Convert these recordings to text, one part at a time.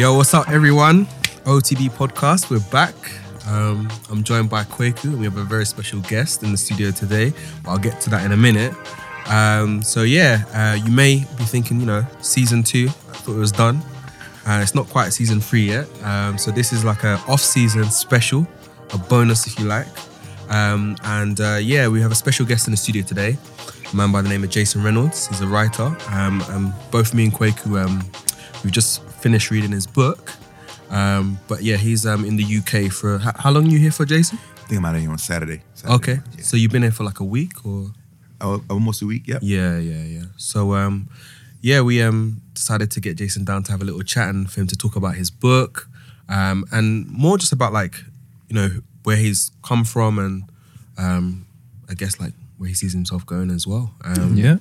Yo, what's up, everyone? OTD podcast. We're back. Um, I'm joined by Kwaku, and we have a very special guest in the studio today. But I'll get to that in a minute. Um, so yeah, uh, you may be thinking, you know, season two. I thought it was done. Uh, it's not quite season three yet. Um, so this is like a off-season special, a bonus if you like. Um, and uh, yeah, we have a special guest in the studio today, a man by the name of Jason Reynolds. He's a writer. Um, and both me and Kwaku, um, we've just finished reading his book. Um, but yeah, he's um, in the UK for how, how long are you here for, Jason? I think I'm out of here on Saturday. Saturday. Okay, Yeah. so you've been here for like a week or? Oh, almost a week. Yep. Yeah, yeah, yeah. So um, yeah, we um decided to get Jason down to have a little chat and for him to talk about his book, um, and more just about like you know where he's come from and um, I guess like where he sees himself going as well. Um, Yeah.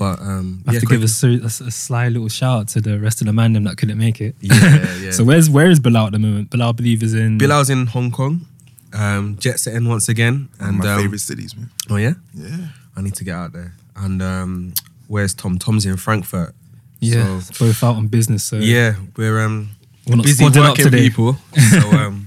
But um, I have yeah, to give a, a, a sly little shout out to the rest of the mandem that couldn't make it. Yeah, yeah. so where's where is Bilal at the moment? Bilal, I believe, is in. Bilal's in Hong Kong, um, jet setting once again, One of and my um, favorite cities, man. Oh yeah, Yeah. I need to get out there. And um, where's Tom? Tom's in Frankfurt. Yeah, So- both out on business. So Yeah, we're um We're not busy squadding up working today. people. so um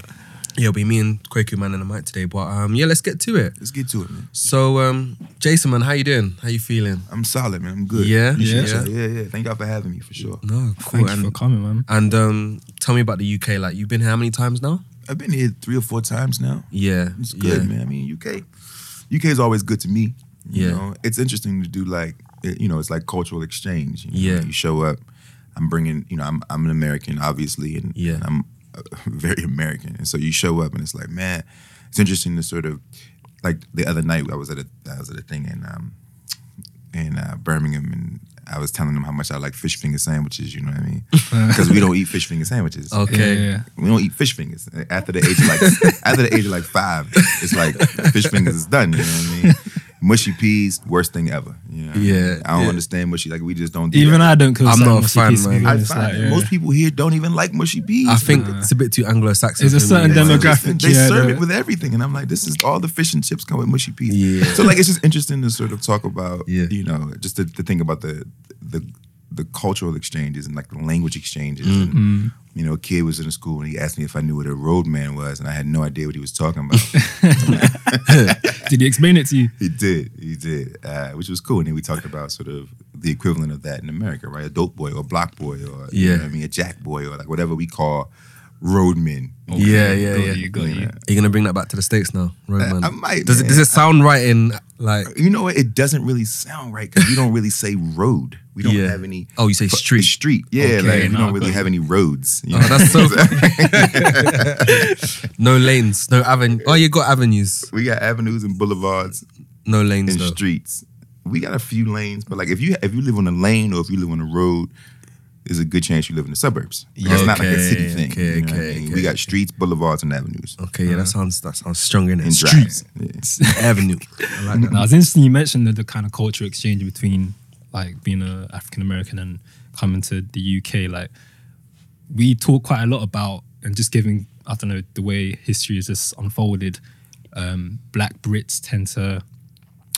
yeah, it'll be me and Kwaku Man in the mic today. But um yeah, let's get to it. Let's get to it, man. So um Jason man, how you doing? How you feeling? I'm solid, man. I'm good. Yeah? Appreciate Yeah. yeah, yeah. Thank y'all for having me for sure. No, cool. Thank you and for coming, man. and um tell me about the UK. Like you've been here how many times now? I've been here three or four times now. Yeah. It's good, yeah. man. I mean, UK, UK is always good to me. You Yeah. know, it's interesting to do like, it- you know, it's like cultural exchange. You know? Yeah. You show up. I'm bringing, you know, I'm I'm an American, obviously, and, Yeah. and I'm very American, and so you show up, and it's like, man, it's interesting to sort of, like the other night, I was at a I was at a thing in um in uh, Birmingham, and I was telling them how much I like fish finger sandwiches. You know what I mean? Because we don't eat fish finger sandwiches. Okay. Yeah, yeah. We don't eat fish fingers. After the age of like after the age of like five, it's like fish fingers is done. You know what I mean? Mushy peas, worst thing ever. You know what I mean? Yeah, I don't yeah. understand mushy. Like we just don't. Do Even that. I don't. I'm not a fan, fan, man. I find like, yeah. most people here don't even like mushy peas. I think man. it's a bit too Anglo-Saxon. There's a certain It's They just- demographic. They yeah, serve it with everything, and I'm like, this is all the fish and chips come with mushy peas. Yeah. So like, it's just interesting to sort of talk about, Yeah. you know, just to, to think about the the the cultural exchanges and like the language exchanges. Mm. And, you know, a kid was in a school and he asked me if I knew what a roadman was, and I had no idea what he was talking about. Did he explain it to you? He did, he did, uh, which was cool. And then we talked about sort of the equivalent of that in America, right? A dope boy or a block boy or you Yeah. know what I mean, a jack boy or like whatever we call roadmen. Yeah, yeah, Got yeah. you, got you. Are you gonna bring that back to the states now, Roadman? I might, Does it does it sound right in like? You know what? It doesn't really sound right because we don't really say road. We don't Yeah. have any. Oh, you say street. Street, yeah. Okay, like we no, don't really have any roads. You Oh, know? that's so. no lanes, no avenue. Oh, you got avenues, we got avenues and boulevards no lanes and though. streets. We got a few lanes, but like if you if you live on a lane or if you live on a road, there's a good chance you live in the suburbs. Yeah. it's not like a city thing. okay, you know what I mean? okay. We got streets, boulevards, and avenues. Okay, yeah, that sounds that sounds strong in it. Streets. Yeah. avenue. I like that. No, it's interesting you mentioned the, the kind of culture exchange between like being a African American and coming to the UK. Like we talk quite a lot about and just giving I don't know the way history is just unfolded. Um, black Brits tend to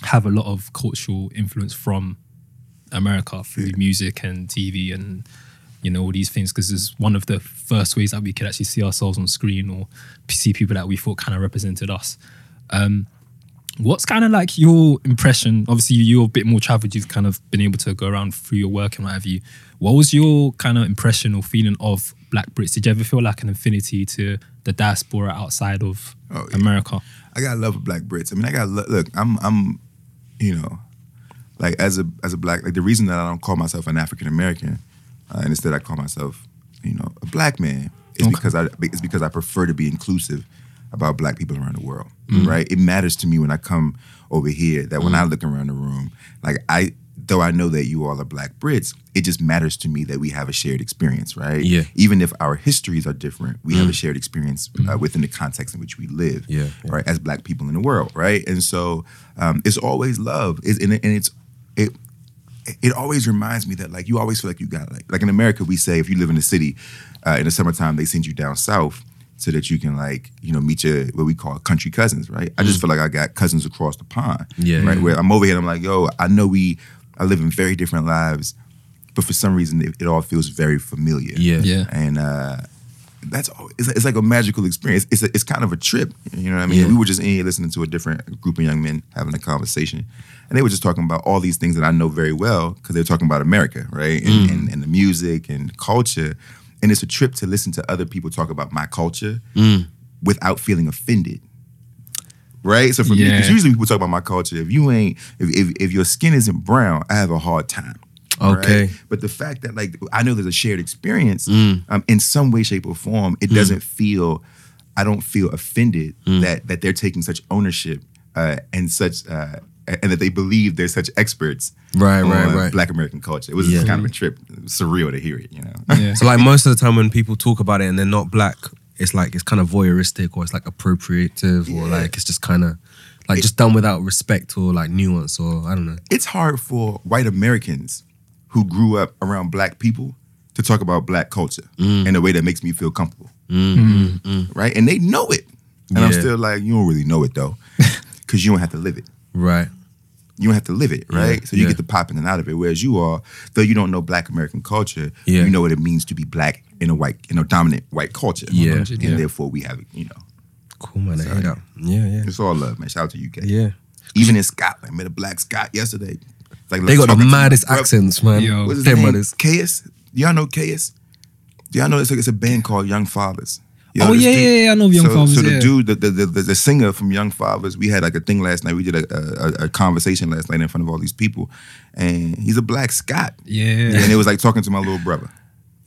have a lot of cultural influence from America through music and TV and you know all these things because it's one of the first ways that we could actually see ourselves on screen or see people that we thought kind of represented us. Um, What's kind of like your impression? Obviously, you're a bit more traveled. You've kind of been able to go around through your work and what have you. What was your kind of impression or feeling of Black Brits? Did you ever feel like an affinity to the diaspora outside of Oh, yeah. America? I got love for black Brits. I mean, I got lo- look. I'm I'm, you know, like as a as a black like the reason that I don't call myself an African American, uh, and instead I call myself, you know, a black man is Okay. because I it's because I prefer to be inclusive about black people around the world. Right? It matters to me when I come over here that when I look around the room, like I though I know that you all are black Brits, it just matters to me that we have a shared experience, right? Yeah. Even if our histories are different, we have a shared experience uh, within the context in which we live Yeah, yeah. right, as black people in the world, right? And so um, it's always love, it's, and, and it's it. It always reminds me that like you always feel like you got like like in America we say if you live in the city uh, in the summertime they send you down south so that you can like you know meet your what we call country cousins, right? I just feel like I got cousins across the pond, Mm. Yeah, right? yeah. Where I'm over here, I'm like, yo, I know we are living very different lives but for some reason it, it all feels very familiar. Yeah. Yeah. and uh, that's all. It's, it's like a magical experience. It's a, it's kind of a trip. You know what I mean? Yeah. We were just in here listening to a different group of young men having a conversation, and they were just talking about all these things that I know very well because they were talking about America, right, and, and, and the music and culture. And it's a trip to listen to other people talk about my culture without feeling offended. Right, so for me, because Yeah. usually people talk about my culture. If you ain't, if, if if your skin isn't brown, I have a hard time. Okay. right? But the fact that like I know there's a shared experience Mm. um, in some way, shape, or form, it doesn't feel. I don't feel offended Mm. that that they're taking such ownership uh, and such uh, and that they believe they're such experts. Right, on right, right. Black American culture. It was Yeah. kind of a trip. Surreal to hear it. You know. Yeah. So like most of the time when people talk about it and they're not black, it's like it's kind of voyeuristic or it's like appropriative or like it's just kind of like just done without respect or like nuance or I don't know. it's hard for white Americans who grew up around black people to talk about black culture Mm. in a way that makes me feel comfortable. Mm, mm, mm. Right? And they know it. And I'm still like, you don't really know it though. Because you don't have to live it. Right. You don't have to live it, right? Yeah, so you yeah. get the pop in and out of it. Whereas you are, though you don't know black American culture, Yeah. you know what it means to be black in a white, in a dominant white culture. Yeah, And yeah. therefore we have, you know, Cool man. I hear Sorry. that. Yeah, yeah. it's all love, man. Shout out to UK. Yeah. Even in Scotland, I met a black Scot yesterday. It's like They got the talking to my maddest accents, man. Yo. What's his Them name? brothers. Kayus? Do y'all know Kayus? Do y'all know it's, like, it's a band called Young Fathers? Oh, yeah, dude- yeah, yeah, I know Young so, Fathers, So the yeah. dude, the, the, the, the singer from Young Fathers, we had like a thing last night. We did a, a, a conversation last night in front of all these people, and he's a black Scot. Yeah. And it was like talking to my little brother.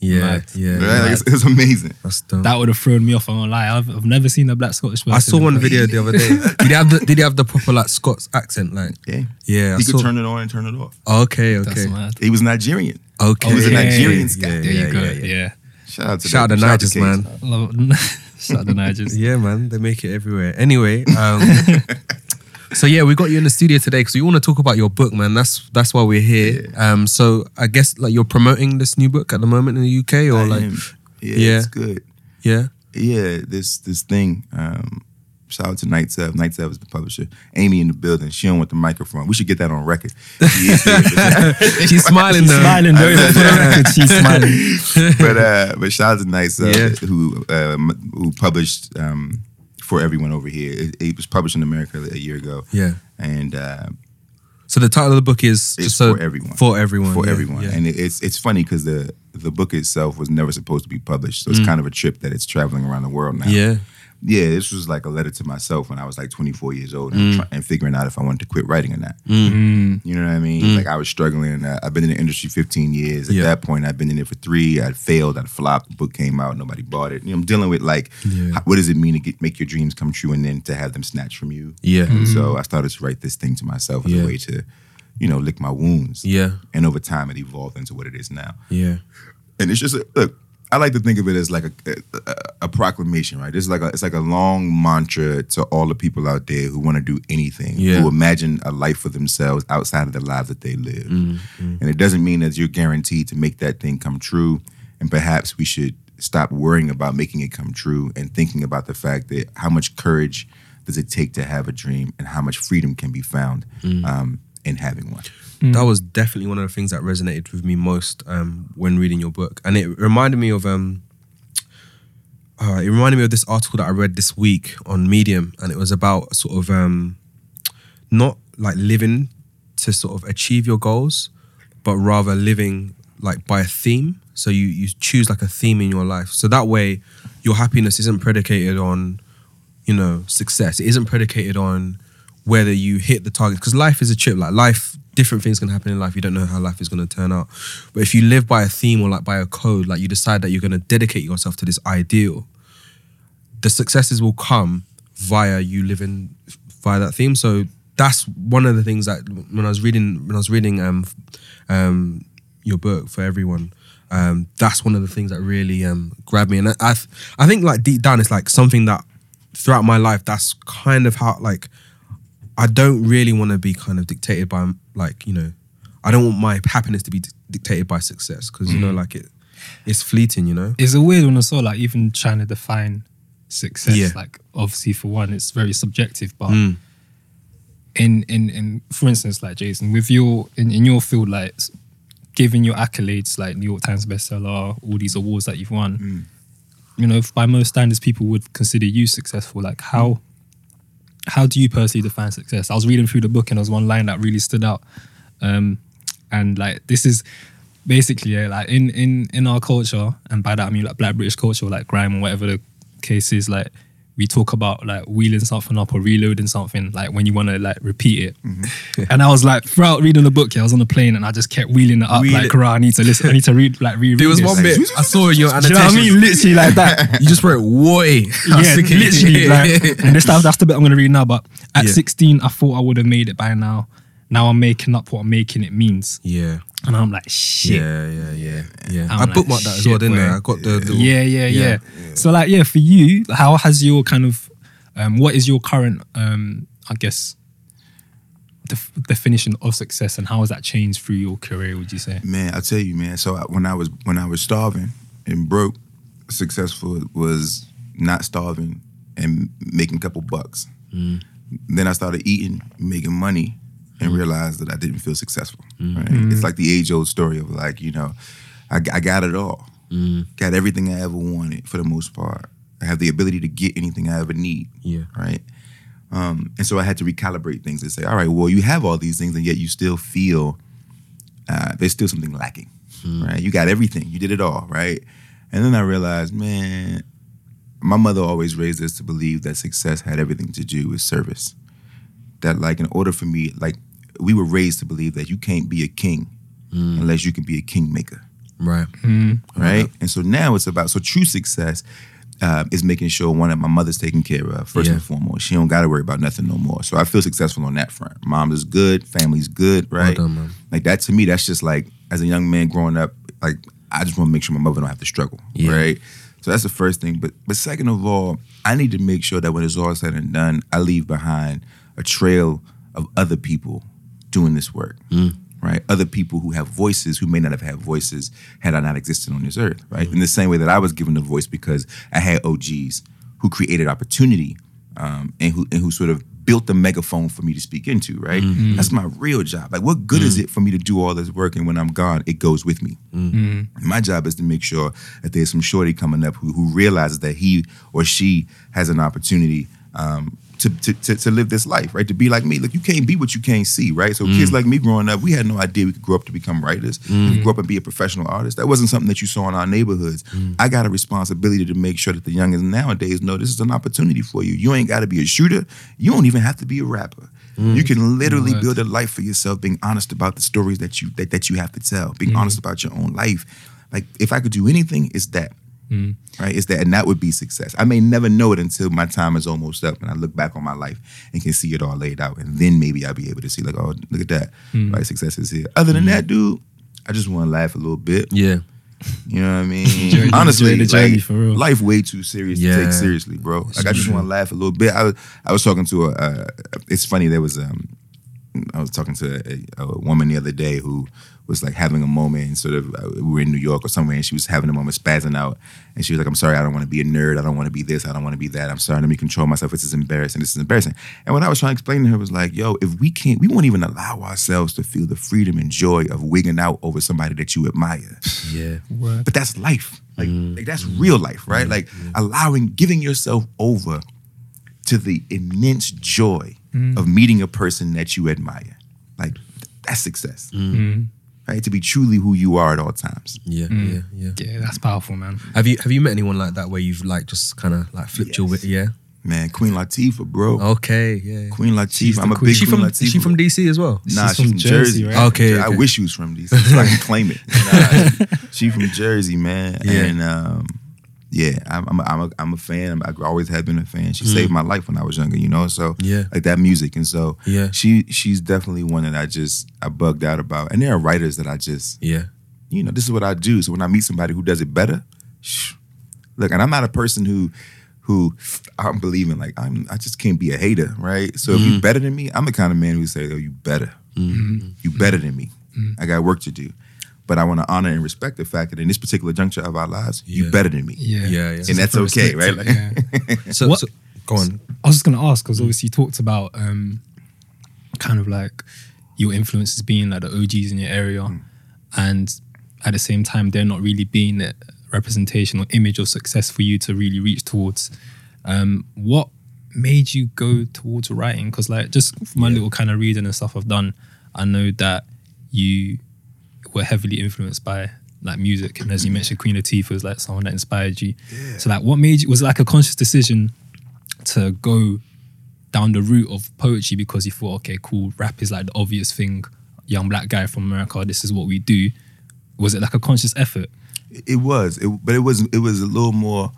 Yeah, Mad. yeah. Right? yeah. Like, it's, it's amazing. That's dope. That would have thrown me off. I won't lie. I've, I've never seen a black Scottish person. I saw one video the other day. Did he have the Did he have the proper like Scots accent? Like, Yeah. yeah, I He saw- could turn it on and turn it off. okay, That's okay, mad. He was Nigerian. okay. He was a Nigerian yeah, Scot. yeah, There you go. yeah, Yeah. yeah. Shout out to Shout out that. to Nigers, Kayus. man. Love Shout out the Nigers. Yeah, man, they make it everywhere. Anyway, um, so yeah, we got you in the studio today because we want to talk about your book, man. That's that's why we're here. Um, so I guess like you're promoting this new book at the moment in the UK, or I like, am. Yeah, Yeah. it's good. yeah, yeah, this this thing. Um, shout out to Knights Of. Knights Of is the publisher. Amy in the building. She don't want the microphone. We should get that on record. She is here, but- she's smiling She's though. smiling though. For she's smiling. but uh, but shout out to Knights Of, Yeah. who um, who published um, for everyone over here. It, it was published in America a year ago, Yeah. and uh, So the title of the book is It's just so for everyone. For everyone. for yeah, everyone. yeah. And it, it's it's funny because the the book itself was never supposed to be published, so it's kind of a trip that it's traveling around the world now. Mm. yeah. Yeah. This was like a letter to myself when I was like 24 years old Mm. and, try, and figuring out if I wanted to quit writing or not. Mm. You know what I mean? Like I was struggling. Uh, I've been in the industry 15 years. At Yeah. that point, I've been in it for three. I'd failed. I'd flopped. The book came out. Nobody bought it. You know, I'm dealing with like, Yeah. how- what does it mean to get make your dreams come true and then to have them snatched from you? Yeah. And so I started to write this thing to myself as Yeah. a way to, you know, lick my wounds. Yeah. And over time, it evolved into what it is now. Yeah. And it's just a, look. I like to think of it as like a, a, a proclamation, right? It's like a, it's like a long mantra to all the people out there who want to do anything, Yeah. who imagine a life for themselves outside of the lives that they live. Mm-hmm. And it doesn't mean that you're guaranteed to make that thing come true. And perhaps we should stop worrying about making it come true and thinking about the fact that how much courage does it take to have a dream and how much freedom can be found Mm. um, in having one. That was definitely one of the things that resonated with me most um, when reading your book, and it reminded me of um, uh, it reminded me of this article that I read this week on Medium, and it was about sort of um, not like living to sort of achieve your goals, but rather living like by a theme. So you you choose like a theme in your life, so that way your happiness isn't predicated on you know success. It isn't predicated on whether you hit the target because life is a trip. Like life, different things can happen in life. You don't know how life is going to turn out. But if you live by a theme or like by a code, like you decide that you're going to dedicate yourself to this ideal, the successes will come via you living via that theme. So that's one of the things that when I was reading when I was reading um um your book for everyone. Um, that's one of the things that really um, grabbed me, and I, I, th- I think like deep down, it's like something that throughout my life, that's kind of how like I don't really want to be kind of dictated by like you know, I don't want my happiness to be di- dictated by success because you know like it, it's fleeting, you know. It's a weird one as well. Like even trying to define success. Yeah. Like obviously for one, it's very subjective. But Mm. in in in for instance, like Jason, with your in, in your field, like s- given your accolades, like New York Times bestseller, all these awards that you've won, Mm. you know, if by most standards, people would consider you successful. Like how how do you personally define success? I was reading through the book and there was one line that really stood out. Um, and like this is basically yeah, like in in in our culture, and by that I mean like black British culture, like grime or whatever the case is, like we talk about like wheeling something up or reloading something, like when you want to like repeat it. Mm-hmm. and I was like, throughout reading the book, yeah, I was on the plane and I just kept wheeling it up, Wheel like. "Rah, I need to listen, I need to read, like reread. There was this. one bit I saw in your Do you know what I mean? Literally like that. You just wrote "Woy." yeah, literally. Like, and this that's the bit I'm gonna read now. But at Yeah. 16, I thought I would have made it by now. Now I'm making up what I'm making it means, yeah, and I'm like, shit. yeah, yeah, yeah, yeah. I'm I like, bookmarked that as well, didn't I? I got the, the yeah, yeah, yeah, Yeah. So like, yeah, for you, how has your kind of, um, what is your current, um, I guess, def- definition of success, and how has that changed through your career? Would you say? Man, I'll tell you, man. So when I was when I was starving and broke, successful was not starving and making a couple bucks. Then I started eating, making money, and realized that I didn't feel successful. Right? It's like the age old story of like you know, I, I got it all, got everything I ever wanted for the most part. I have the ability to get anything I ever need. Yeah. Right. Um, and so I had to recalibrate things and say, all right, well, you have all these things, and yet you still feel uh, there's still something lacking, right? You got everything, you did it all, right? And then I realized, man, my mother always raised us to believe that success had everything to do with service. That, like, in order for me, like, we were raised to believe that you can't be a king unless you can be a kingmaker right. right? And so now it's about so true success uh, is making sure one that my mother's taken care of first Yeah. and foremost. She don't got to worry about nothing no more. So I feel successful on that front. Mom is good, family's good, right? done, man. Like that to me, that's just like as a young man growing up, like I just want to make sure my mother don't have to struggle, Yeah. right? So that's the first thing. But but second of all, I need to make sure that when it's all said and done, I leave behind a trail of other people doing this work. Mm. Right, other people who have voices who may not have had voices had I not existed on this earth. Right, mm. in the same way that I was given a voice because I had OGs who created opportunity um, and who and who sort of built the megaphone for me to speak into. Right, mm-hmm. Mm-hmm. that's my real job. Like, what good is mm. it for me to do all this work and when I'm gone, it goes with me? Mm-hmm. My job is to make sure that there's some shorty coming up who, who realizes that he or she has an opportunity um, to, to, to, to live this life, right? To be like me. Look, you can't be what you can't see, right? So kids mm. like me growing up, we had no idea we could grow up to become writers. We could mm. grow up and be a professional artist. That wasn't something that you saw in our neighborhoods. Mm. I got a responsibility to make sure that the youngins nowadays know this is an opportunity for you. You ain't got to be a shooter. You don't even have to be a rapper. You can literally Word. build a life for yourself, being honest about the stories that you that, that you have to tell, being honest about your own life. Like if I could do anything, it's that. Right? Is that, and that would be success. I may never know it until my time is almost up and I look back on my life and can see it all laid out. And then maybe I'll be able to see, like, oh, look at that. Right, success is here. Other than that, dude, I just want to laugh a little bit. Yeah. You know what I mean? Journey- Honestly, journey like, for real. life way too serious to take seriously, bro. Like I just want to laugh a little bit. I was I was talking to a. Uh, it's funny. There was um, I was talking to a, a woman the other day who was like having a moment and sort of uh, we were in New York or somewhere and she was having a moment spazzing out. And she was like I'm sorry I don't want to be a nerd. I don't want to be this. I don't want to be that. I'm sorry let me control myself. This is embarrassing. This is embarrassing. And what I was trying to explain to her was like yo if we can't we won't even allow ourselves to feel the freedom and joy of wigging out over somebody that you admire. Yeah. Word. but that's life. Like, mm. like that's real life, right? Mm. Like mm. allowing, giving yourself over to the immense joy of meeting a person that you admire. Like that's success, right? To be truly who you are at all times. Yeah. Yeah. Yeah. Yeah, that's powerful, man. Have you have you met anyone like that where you've like just kind of like flipped your wit? Yeah. Man, Queen Latifah, bro. Okay. Yeah. Queen Latifah. I'm a queen. big she Queen from Latifah. is she from DC as well? Nah, She's she's, from from Jersey, Jersey. right? Okay, I okay. wish she was from DC so I can claim it. Nah, she from Jersey, man. Yeah. And um, yeah, I'm, I'm, a, I'm, a, I'm a fan. I always have been a fan. She saved my life when I was younger, you know. So Mm. Yeah. like that music, and so Yeah. she she's definitely one that I just I bugged out about. And there are writers that I just Yeah. you know this is what I do. So when I meet somebody who does it better, shh, look, and I'm not a person who who I'm believing like I'm I just can't be a hater, right? So if Mm-hmm. you better than me, I'm the kind of man who say, "Oh, you better, you better than me. Mm-hmm. I got work to do." But I want to honor and respect the fact that in this particular juncture of our lives, Yeah. you better than me. Yeah, Yeah, yeah. It's And that's okay, right? Like- yeah. So, What- so go on. I was just gonna ask because obviously you talked about um, kind of like your influences being like the OGs in your area. and at the same time they're not really being a representation or image of success for you to really reach towards. Um, what made you go towards writing? Because like just from my little kind of reading and stuff I've done, I know that you were heavily influenced by like music, and as you mentioned, Queen Latifah was like someone that inspired you. So like, what made you? Was it like a conscious decision to go down the route of poetry because you thought, okay, cool, rap is like the obvious thing. Young black guy from America, this is what we do. Was it like a conscious effort? It was, it, but it was it was a little more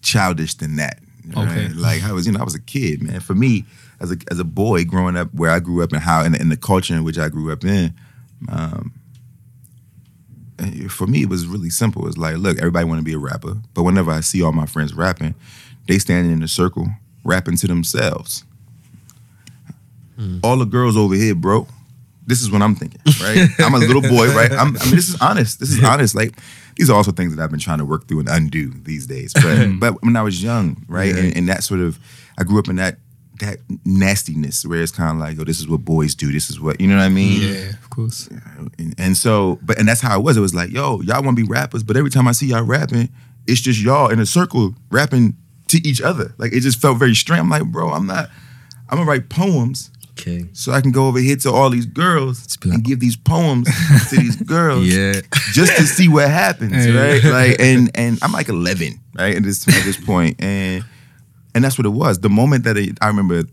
childish than that. right? Okay. Like I was, you know, I was a kid, man. For me, as a as a boy growing up where I grew up and how in the, in the culture in which I grew up in, um, for me it was really simple. It's like, look, everybody want to be a rapper, but whenever I see all my friends rapping, they standing in a circle rapping to themselves. Hmm. All the girls over here, bro. This is what I'm thinking, right? I'm a little boy, right? I'm, I mean, this is honest. This is honest. Like, these are also things that I've been trying to work through and undo these days. But, hmm. but when I was young, right, Yeah. and, and that sort of, I grew up in that that nastiness where it's kind of like, oh, this is what boys do. This is what you know what I mean. Yeah, of course. And, and so, but and that's how it was. It was like, yo, y'all want to be rappers, but every time I see y'all rapping, it's just y'all in a circle rapping to each other. Like it just felt very strange. I'm like, bro, I'm not. I'm gonna write poems Okay. so I can go over here to all these girls like- and give these poems to these girls Yeah. just to see what happens, right? Like, and and I'm like 11, right? At this at this point, and and that's what it was. The moment that it, I remember,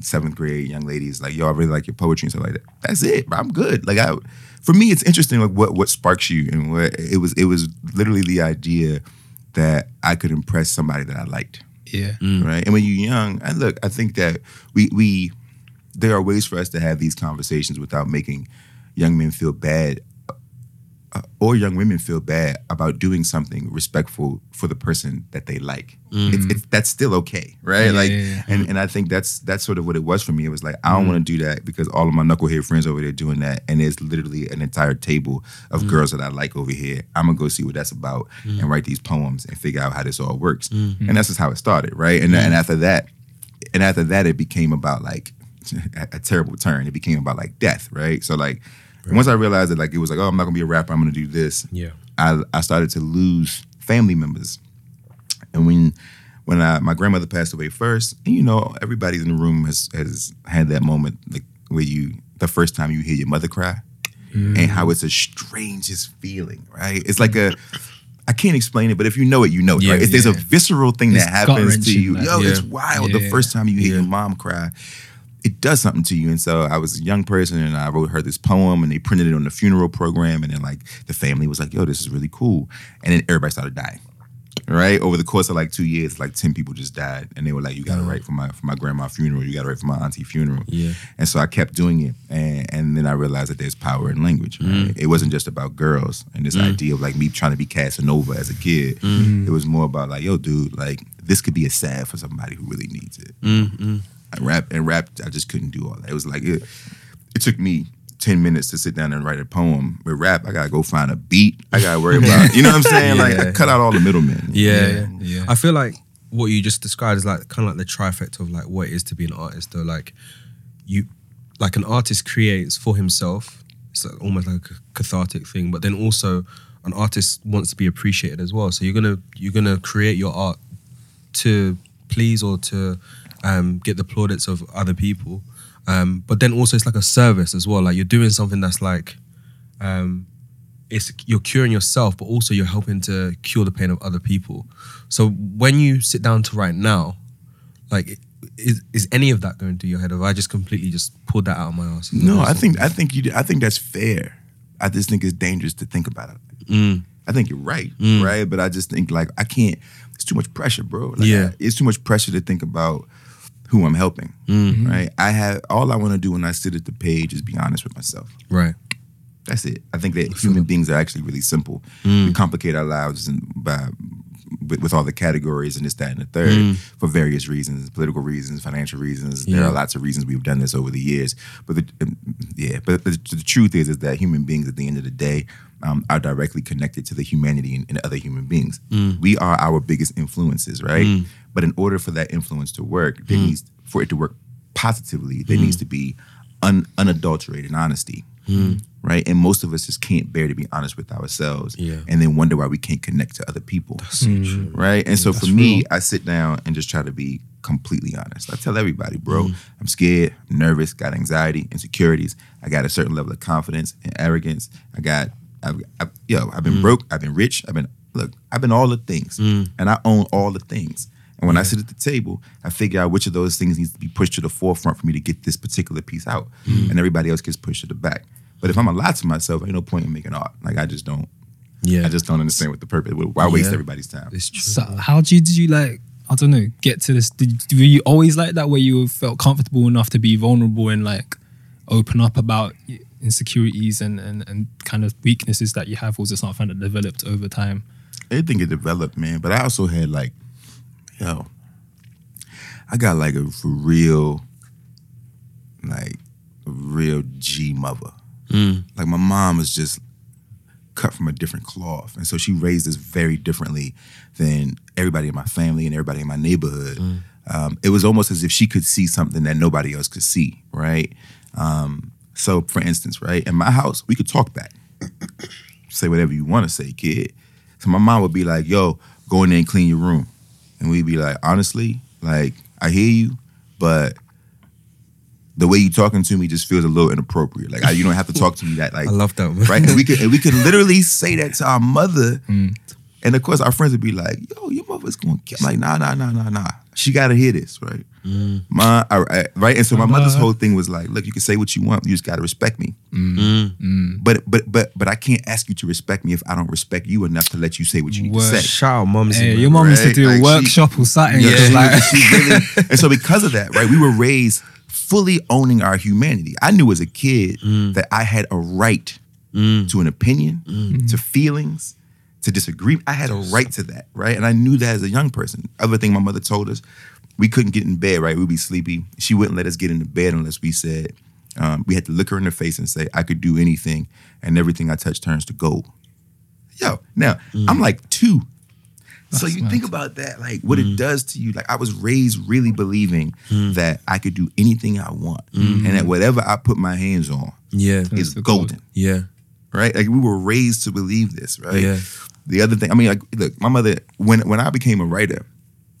seventh grade young ladies like, yo, I really like your poetry and stuff like that. That's it, bro. I'm good. Like I, for me, it's interesting like what what sparks you and what it was. It was literally the idea that I could impress somebody that I liked Yeah. Mm. right? And when you're young, and look, I think that we we there are ways for us to have these conversations without making young men feel bad or young women feel bad about doing something respectful for the person that they like. It's, mm-hmm. it's that's still okay, right? Yeah, like, yeah, yeah. and and I think that's that's sort of what it was for me. It was like I don't want to mm-hmm. do that because all of my knucklehead friends over there doing that, and there's literally an entire table of mm-hmm. girls that I like over here. I'm gonna go see what that's about and write these poems and figure out how this all works. And that's just how it started, right? And and after that, and after that, it became about like a, a terrible turn. It became about like death, right? So like once I realized that like it was like, oh, I'm not gonna be a rapper. I'm gonna do this. Yeah. I I started to lose family members, and when when I, my grandmother passed away first, and you know everybody in the room has has had that moment like where you the first time you hear your mother cry, mm. and how it's the strangest feeling, right? It's like a I can't explain it, but if you know it, you know it. Yeah, right? If there's a visceral thing It's that happens to you, yo, Yeah. it's wild. The Yeah. first time you hear Yeah. your mom cry, it does something to you. And so I was a young person and I wrote her this poem and they printed it on the funeral program. And then like the family was like, yo, this is really cool. And then everybody started dying. Right? Over the course of like two years, like 10 people just died. And they were like, you gotta write for my for my grandma funeral, you gotta write for my auntie funeral. Yeah. And so I kept doing it. And and then I realized that there's power in language. Right? Mm-hmm. It wasn't just about girls and this mm. idea of like me trying to be Casanova as a kid. Mm-hmm. It was more about like, yo, dude, like this could be a sad for somebody who really needs it. Mm-hmm. I rap and rap. I just couldn't do all that. It was like it. It took me ten minutes to sit down and write a poem. With rap, I gotta go find a beat. I gotta worry about. You know what I'm saying? Like I cut out all the middlemen. Yeah. Yeah, yeah. I feel like what you just described is like kind of like the trifecta of like what it is to be an artist. Though, like you, like an artist creates for himself. It's like almost like a cathartic thing, but then also an artist wants to be appreciated as well. So you're gonna you're gonna create your art to please or to um, get the plaudits of other people. Um, but then also it's like a service as well. Like you're doing something that's like um, it's you're curing yourself, but also you're helping to cure the pain of other people. So when you sit down to write now, like is is any of that going through your head? Or have I just completely just pulled that out of my ass? No, I think I think you. I think that's fair. I just think it's dangerous to think about it. Mm. I think you're right, Mm. right? But I just think like I can't. It's too much pressure, bro. Like, Yeah. I- it's too much pressure to think about who I'm helping, Mm. right? I have all I want to do when I sit at the page is be honest with myself. right. That's it. I think that human beings are actually really simple. Mm. We complicate our lives and by with, with all the categories and this, that, and the third Mm. for various reasons, political reasons, financial reasons. There are lots of reasons we've done this over the years. But the, um, yeah, but the, the truth is, is that human beings at the end of the day um, are directly connected to the humanity in, in other human beings. Mm. We are our biggest influences, right? But in order for that influence to work, there Mm. needs for it to work positively, there needs to be un, unadulterated honesty. Right. And most of us just can't bear to be honest with ourselves. Yeah. And then wonder why we can't connect to other people. So true. right? And so for me, real. I sit down and just try to be completely honest. I tell everybody, bro, Mm. I'm scared, I'm nervous, got anxiety, insecurities. I got a certain level of confidence and arrogance. I got, I've, I've, yo, I've Mm. been broke, I've been rich, I've been, look, I've been all the things, and I own all the things. And when I sit at the table, I figure out which of those things needs to be pushed to the forefront for me to get this particular piece out, Mm. and everybody else gets pushed to the back. But if I'm a lie to myself, ain't no point in making art. Like I just don't. Yeah. I just don't understand what the purpose. Why waste Yeah. everybody's time? it's true. So how did you like? I don't know. Get to this. Did were you always like that, where you felt comfortable enough to be vulnerable and like open up about insecurities and and, and kind of weaknesses that you have? Or was it something that developed over time? I think it developed, man. But I also had like, yo, I got like a real, like a real G mother. Mm. Like my mom was just cut from a different cloth, and so she raised us very differently than everybody in my family and everybody in my neighborhood. Um, it was almost as if she could see something that nobody else could see, right? Um, so, for instance, right in my house, we could talk back, say whatever you want to say, kid. So my mom would be like, "Yo, go in there and clean your room," and we'd be like, "Honestly, like I hear you, but." The way you're talking to me just feels a little inappropriate. Like I, you don't have to talk to me that like I love that, right? And we could and we could literally say that to our mother, mm. And of course our friends would be like, "Yo, your mother's going to kill." I'm like, "Nah, nah, nah, nah, nah. She got to hear this, right?" Mm. My I, I- right, and so my mother's uh-huh. whole thing was like, "Look, you can say what you want. You just got to respect me. Mm. Mm. But but but but I can't ask you to respect me if I don't respect you enough to let you say what you need Word. to say." Shout out, mums. Hey, man. your mom used to right? do a Like, she- workshop or something. Yeah, just she, like, she really, and so because of that, right, we were raised fully owning our humanity. I knew as a kid that I had a right to an opinion, to feelings, to disagree. I had a right to that, right? And I knew that as a young person. Other thing my mother told us, we couldn't get in bed, right? We'd be sleepy. She wouldn't let us get into bed unless we said, um, we had to look her in the face and say, I could do anything, and everything I touch turns to gold. Yo, now I'm mm. like two. So you mad. think about that, like what it mm. does to you. Like I was raised really believing mm. that I could do anything I want, and that whatever I put my hands on Yeah. is the gold. golden, Yeah. Right? Like we were raised to believe this, right? Yeah. The other thing, I mean, like, look, my mother when when I became a writer,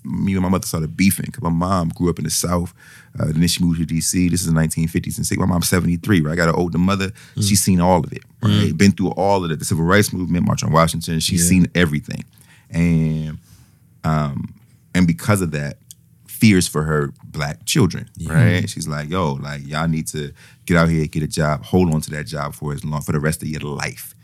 me and my mother started beefing because my mom grew up in the South. Uh, then she moved to DC. This is the 1950s and 60s. My mom's 73, right? I got an older mother. She's seen all of it, right? Been through all of it. The civil rights movement, March on Washington. She's Yeah. seen everything. And um, and because of that, fears for her black children, right? She's like, yo, like y'all need to get out here, get a job, hold on to that job for as long for the rest of your life.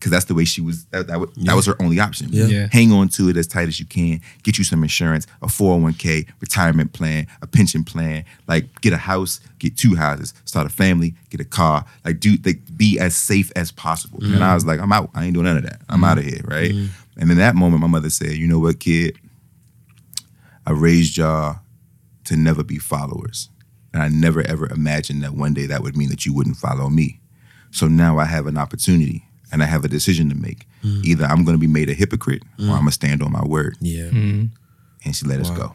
Cause that's the way she was. That, that, was, that was her only option. Yeah. Yeah. Hang on to it as tight as you can. Get you some insurance, a 401k, retirement plan, a pension plan. Like get a house, get two houses, start a family, get a car. Like do like be as safe as possible. And I mm. was like, I'm out. I ain't doing none of that. I'm mm. out of here, right? Mm. And in that moment, my mother said, "You know what, kid? I raised y'all to never be followers. And I never ever imagined that one day that would mean that you wouldn't follow me. So now I have an opportunity and I have a decision to make. Mm. Either I'm going to be made a hypocrite or mm. I'm going to stand on my word. Yeah. Mm-hmm. And she let us go.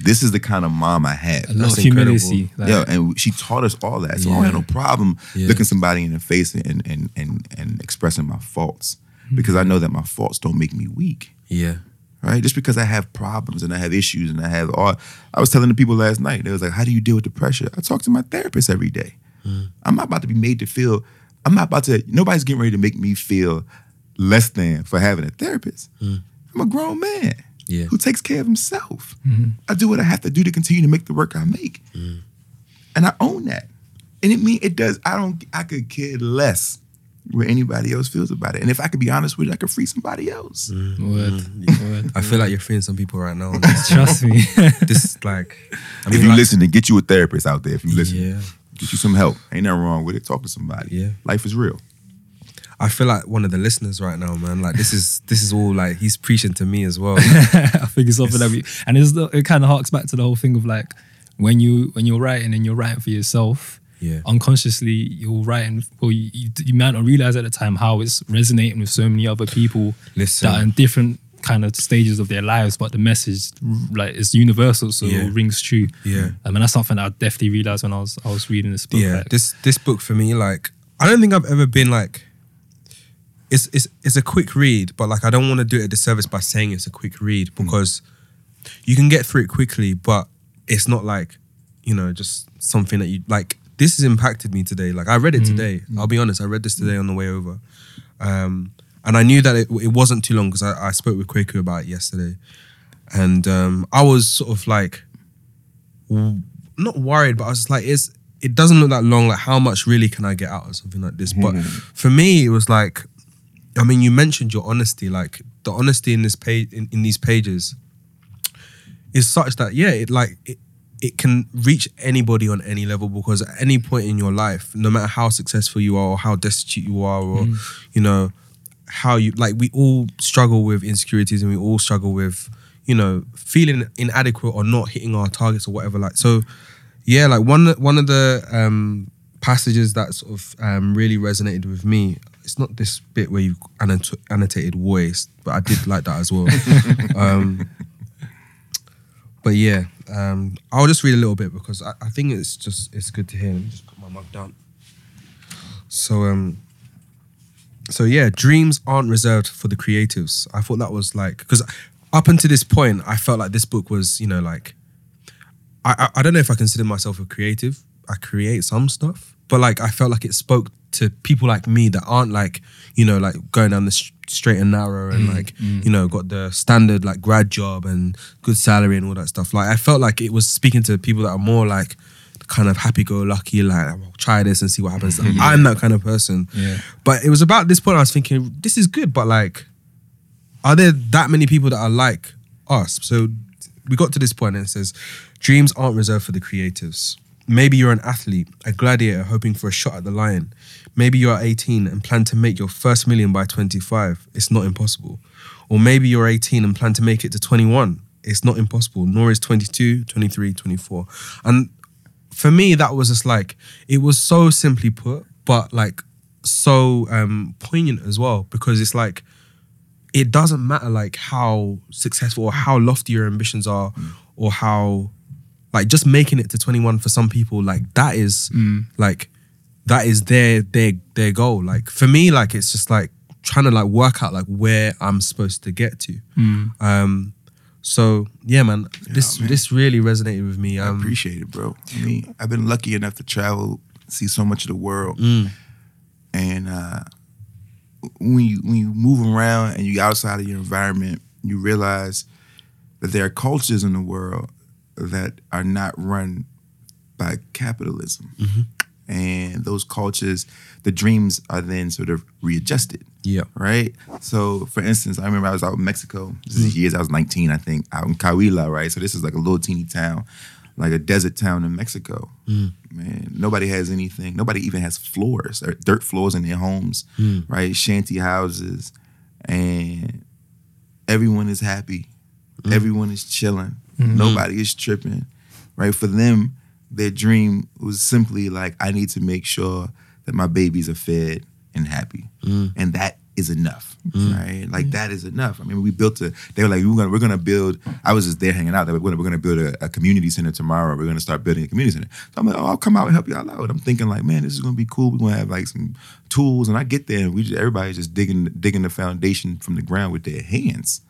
This is the kind of mom I had. a lot That's of humility. incredible. Like, Yeah, and she taught us all that. So I don't have no problem Yeah. looking somebody in the face and and and and expressing my faults mm-hmm. because I know that my faults don't make me weak Yeah. Right? Just because I have problems and I have issues and I have all. I was telling the people last night, they was like, "How do you deal with the pressure?" I talk to my therapist every day. Mm. I'm not about to be made to feel. I'm not about to. Nobody's getting ready to make me feel less than for having a therapist. Mm. I'm a grown man Yeah. who takes care of himself. Mm-hmm. I do what I have to do to continue to make the work I make, mm. and I own that. And it mean it does. I don't. I could care less what anybody else feels about it. And if I could be honest with you, I could free somebody else. Mm. Word, mm. word. I feel like you're freeing some people right now. Trust me. this is like, I if you like, listen, then get you a therapist out there. If you listen, Yeah. get you some help. Ain't nothing wrong with it. Talk to somebody. Yeah. life is real. I feel like one of the listeners right now, man. Like this is this is all like he's preaching to me as well. I think it's something that we, and it's the, it kind of harks back to the whole thing of like when you when you're writing and you're writing for yourself. Yeah. Unconsciously, you're writing. Well, you, you, you might not realize at the time how it's resonating with so many other people Listen. that are in different kind of stages of their lives, but the message like is universal, so Yeah. it rings true. Yeah. Um, I mean that's something I definitely realized when I was I was reading this book. yeah like, this this book for me like I don't think I've ever been like. It's it's it's a quick read, but like I don't want to do it a disservice by saying it's a quick read mm. because you can get through it quickly, but it's not like you know just something that you like. This has impacted me today. Like I read it today. I'll be honest. I read this today on the way over, um, and I knew that it, it wasn't too long because I, I spoke with Kwaku about it yesterday, and um, I was sort of like w- not worried, but I was just like, it's it doesn't look that long. Like, how much really can I get out of something like this? But for me, it was like, I mean, you mentioned your honesty. Like the honesty in this page, in, in these pages, is such that yeah, it like it, it can reach anybody on any level because at any point in your life, no matter how successful you are or how destitute you are, or you know how you like, we all struggle with insecurities and we all struggle with you know feeling inadequate or not hitting our targets or whatever. Like so, yeah, like one one of the um, passages that sort of um, really resonated with me. It's not this bit where you annot- annotated voice, but I did like that as well. um, but yeah, um, I'll just read a little bit because I, I think it's just it's good to hear. Let me just put my mug down. So um, so yeah, dreams aren't reserved for the creatives. I thought that was like because up until this point, I felt like this book was you know like I, I I don't know if I consider myself a creative. I create some stuff, but like I felt like it spoke to people like me that aren't like you know like going down the s- straight and narrow and mm, like mm. you know got the standard like grad job and good salary and all that stuff. Like I felt like it was speaking to people that are more like kind of happy-go-lucky, like oh, I'll try this and see what happens. Mm-hmm. I'm that kind of person. Yeah. But it was about this point I was thinking, this is good, but like, are there that many people that are like us? So we got to this point and it says, dreams aren't reserved for the creatives. Maybe you're an athlete, a gladiator hoping for a shot at the lion. Maybe you are 18 and plan to make your first million by 25. It's not impossible. Or maybe you're 18 and plan to make it to 21. It's not impossible, nor is 22, 23, 24. And for me, that was just like, it was so simply put, but like so um poignant as well, because it's like, it doesn't matter like how successful or how lofty your ambitions are or how like just making it to 21 for some people like that is like that is their their their goal. Like for me like it's just like trying to like work out like where i'm supposed to get to. Um so yeah man this man. this really resonated with me. I um appreciate it, bro. I mean, I've been lucky enough to travel, see so much of the world, and uh, when you when you move around and you outside of your environment, you realize that there are cultures in the world that are not run by capitalism, mm-hmm. and those cultures, the dreams are then sort of readjusted yeah right? So, for instance, I remember I was out in Mexico. This is mm-hmm. years I was 19, I think, out in Coahuila, right? So this is like a little teeny town, like a desert town in Mexico. Mm. Man, nobody has anything. Nobody even has floors or dirt floors in their homes, mm. right? Shanty houses, and everyone is happy. Mm. Everyone is chilling. Mm-hmm. Nobody is tripping, right? For them, their dream was simply like, I need to make sure that my babies are fed and happy, mm. and that is enough, mm. right? Like mm. that is enough. I mean, we built a. They were like, we're gonna we're gonna build. I was just there hanging out. They were gonna we're gonna build a, a community center tomorrow. We're gonna start building a community center. So I'm like, oh, I'll come out and help y'all out. I'm thinking like, man, this is gonna be cool. We're gonna have like some tools, and I get there, and we just, everybody's just digging digging the foundation from the ground with their hands.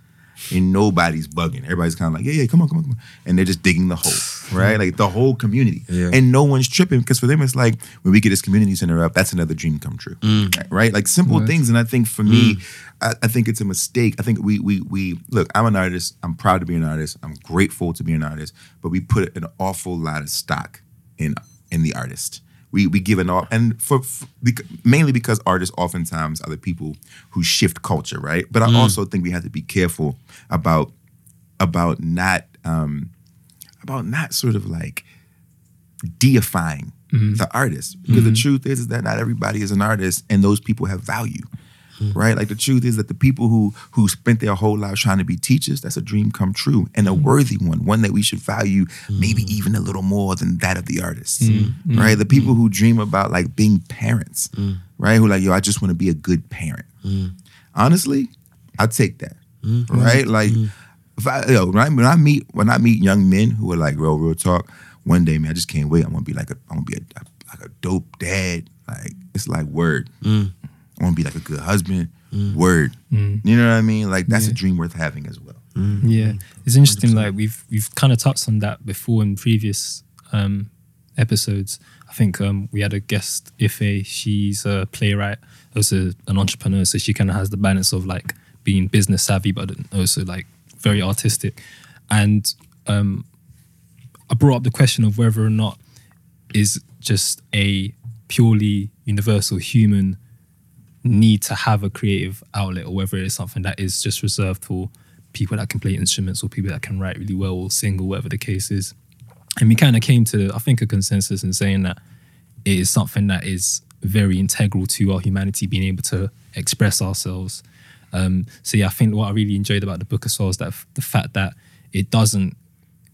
And nobody's bugging. Everybody's kind of like, yeah, yeah, come on, come on, come on. And they're just digging the hole, right? Like the whole community. Yeah. And no one's tripping because for them, it's like when we get this community center up, that's another dream come true, mm. right? Like simple Right. things. And I think for me, mm. I, I think it's a mistake. I think we we we look. I'm an artist. I'm proud to be an artist. I'm grateful to be an artist. But we put an awful lot of stock in in the artist. We we give an all and for, for mainly because artists oftentimes are the people who shift culture, right? But I mm. also think we have to be careful about about not um about not sort of like deifying mm-hmm. the artist. Because the mm-hmm. truth is, is that not everybody is an artist and those people have value Mm-hmm. right? Like the truth is that the people who who spent their whole lives trying to be teachers that's a dream come true and a mm-hmm. worthy one one that we should value maybe mm-hmm. even a little more than that of the artists right? The people who dream about like being parents right? Who like yo i just want to be a good parent. Honestly i take that right? Like if I, yo, when I when I meet when I meet young men who are like real real talk, one day man, I just can't wait. I'm gonna be like a I'm gonna be a, like a dope dad. like it's like word. Mm. I want to be like a good husband. Word. You know what I mean? Like that's a dream worth having as well. Yeah, it's interesting. Like we've we've kind of touched on that before in previous um, episodes. I think um, we had a guest, Ife. She's a playwright, also an entrepreneur, so she kind of has the balance of like being business savvy, but also like very artistic. And um, I brought up the question of whether or not is just a purely universal human need to have a creative outlet or whether it's something that is just reserved for people that can play instruments or people that can write really well or sing or whatever the case is. And we kind of came to, I think, a consensus in saying that it is something that is very integral to our humanity being able to express ourselves. Um, so yeah, I think what I really enjoyed about the book as well is that the fact that it doesn't,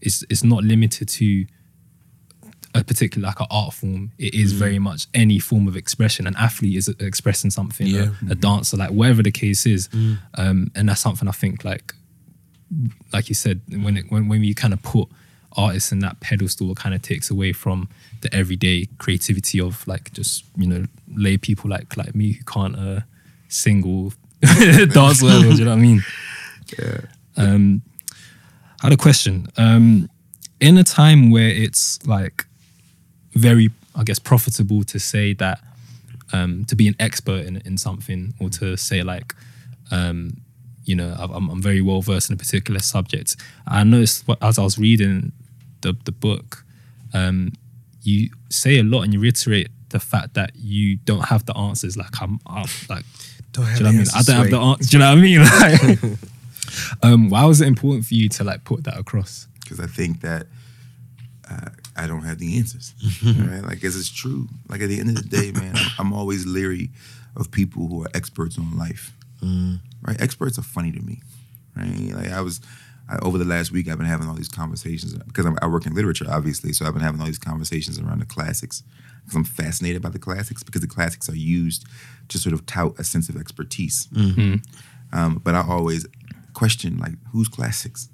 it's, it's not limited to a particular like an art form. It is very much any form of expression. An athlete is expressing something. Yeah. A, a dancer, like whatever the case is, um, and that's something I think like, like you said, when it when when you kind of put artists in that pedestal, it kind of takes away from the everyday creativity of like just you know lay people like like me who can't uh, sing or dance well. do you know what I mean? Yeah. Um, I had a question. Um, in a time where it's like very, I guess, profitable to say that um, to be an expert in, in something or to say like, um, you know, I've- I'm, I'm very well versed in a particular subject. I noticed as I was reading the the book, um, you say a lot and you reiterate the fact that you don't have the answers. Like I'm, I'm like, Don't do you know what I mean? I don't have the answers. Do you know what I mean? Like, um, why was it important for you to like put that across? because I think that uh, I don't have the answers. right? Like, as it's true. Like at the end of the day, man, I'm, I'm always leery of people who are experts on life. Mm. Right? Experts are funny to me. Right? Like I was. I, over the last week, I've been having all these conversations because I'm, I work in literature, obviously. So I've been having all these conversations around the classics because I'm fascinated by the classics because the classics are used to sort of tout a sense of expertise. Mm-hmm. Mm-hmm. Um, but I always question like, who's classics?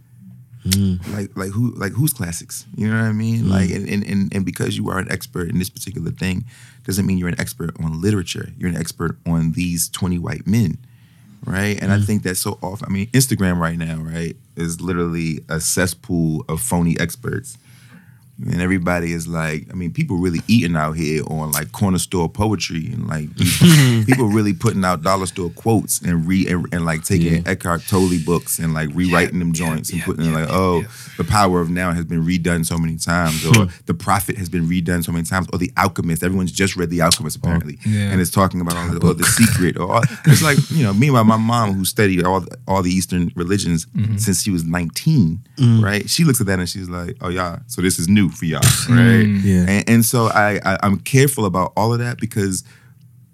Mm. like like who like who's classics? You know what i mean? Like mm. and, and and and because you are an expert in this particular thing doesn't mean you're an expert on literature. You're an expert on these 20 white men right? And i mm. think that's so often i mean instagram right now right is literally a cesspool of phony experts and everybody is like, I mean, people really eating out here on like corner store poetry and like people really putting out dollar store quotes and re and, and like taking Eckhart Tolle books and like rewriting them joints and putting in like, oh, the power of now has been redone so many times, or hmm. the prophet has been redone so many times, or the Alchemist. Everyone's just read the Alchemist oh, apparently, yeah. and it's talking about all the, or the secret. Or it's like you know, meanwhile, my mom who studied all all the Eastern religions mm-hmm. since she was nineteen, mm. right? She looks at that and she's like, oh yeah, so this is new for y'all, mm. right? Yeah. And, and so I, I I'm careful about all of that because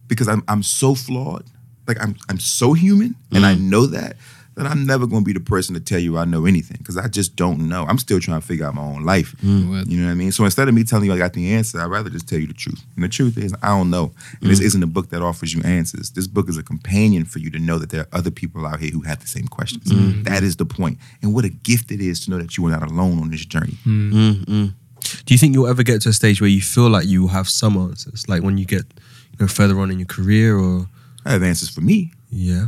because I'm I'm so flawed. Like I'm I'm so human, and I mm. know that that I'm never going to be the person to tell you I know anything because I just don't know. I'm still trying to figure out my own life. Word. You know what I mean? So instead of me telling you I got the answer, I'd rather just tell you the truth. And the truth is, I don't know. And this isn't a book that offers you answers. This book is a companion for you to know that there are other people out here who have the same questions. That is the point. And what a gift it is to know that you are not alone on this journey. Do you think you'll ever get to a stage where you feel like you will have some answers, like when you get you know further on in your career, or I have answers for me. yeah,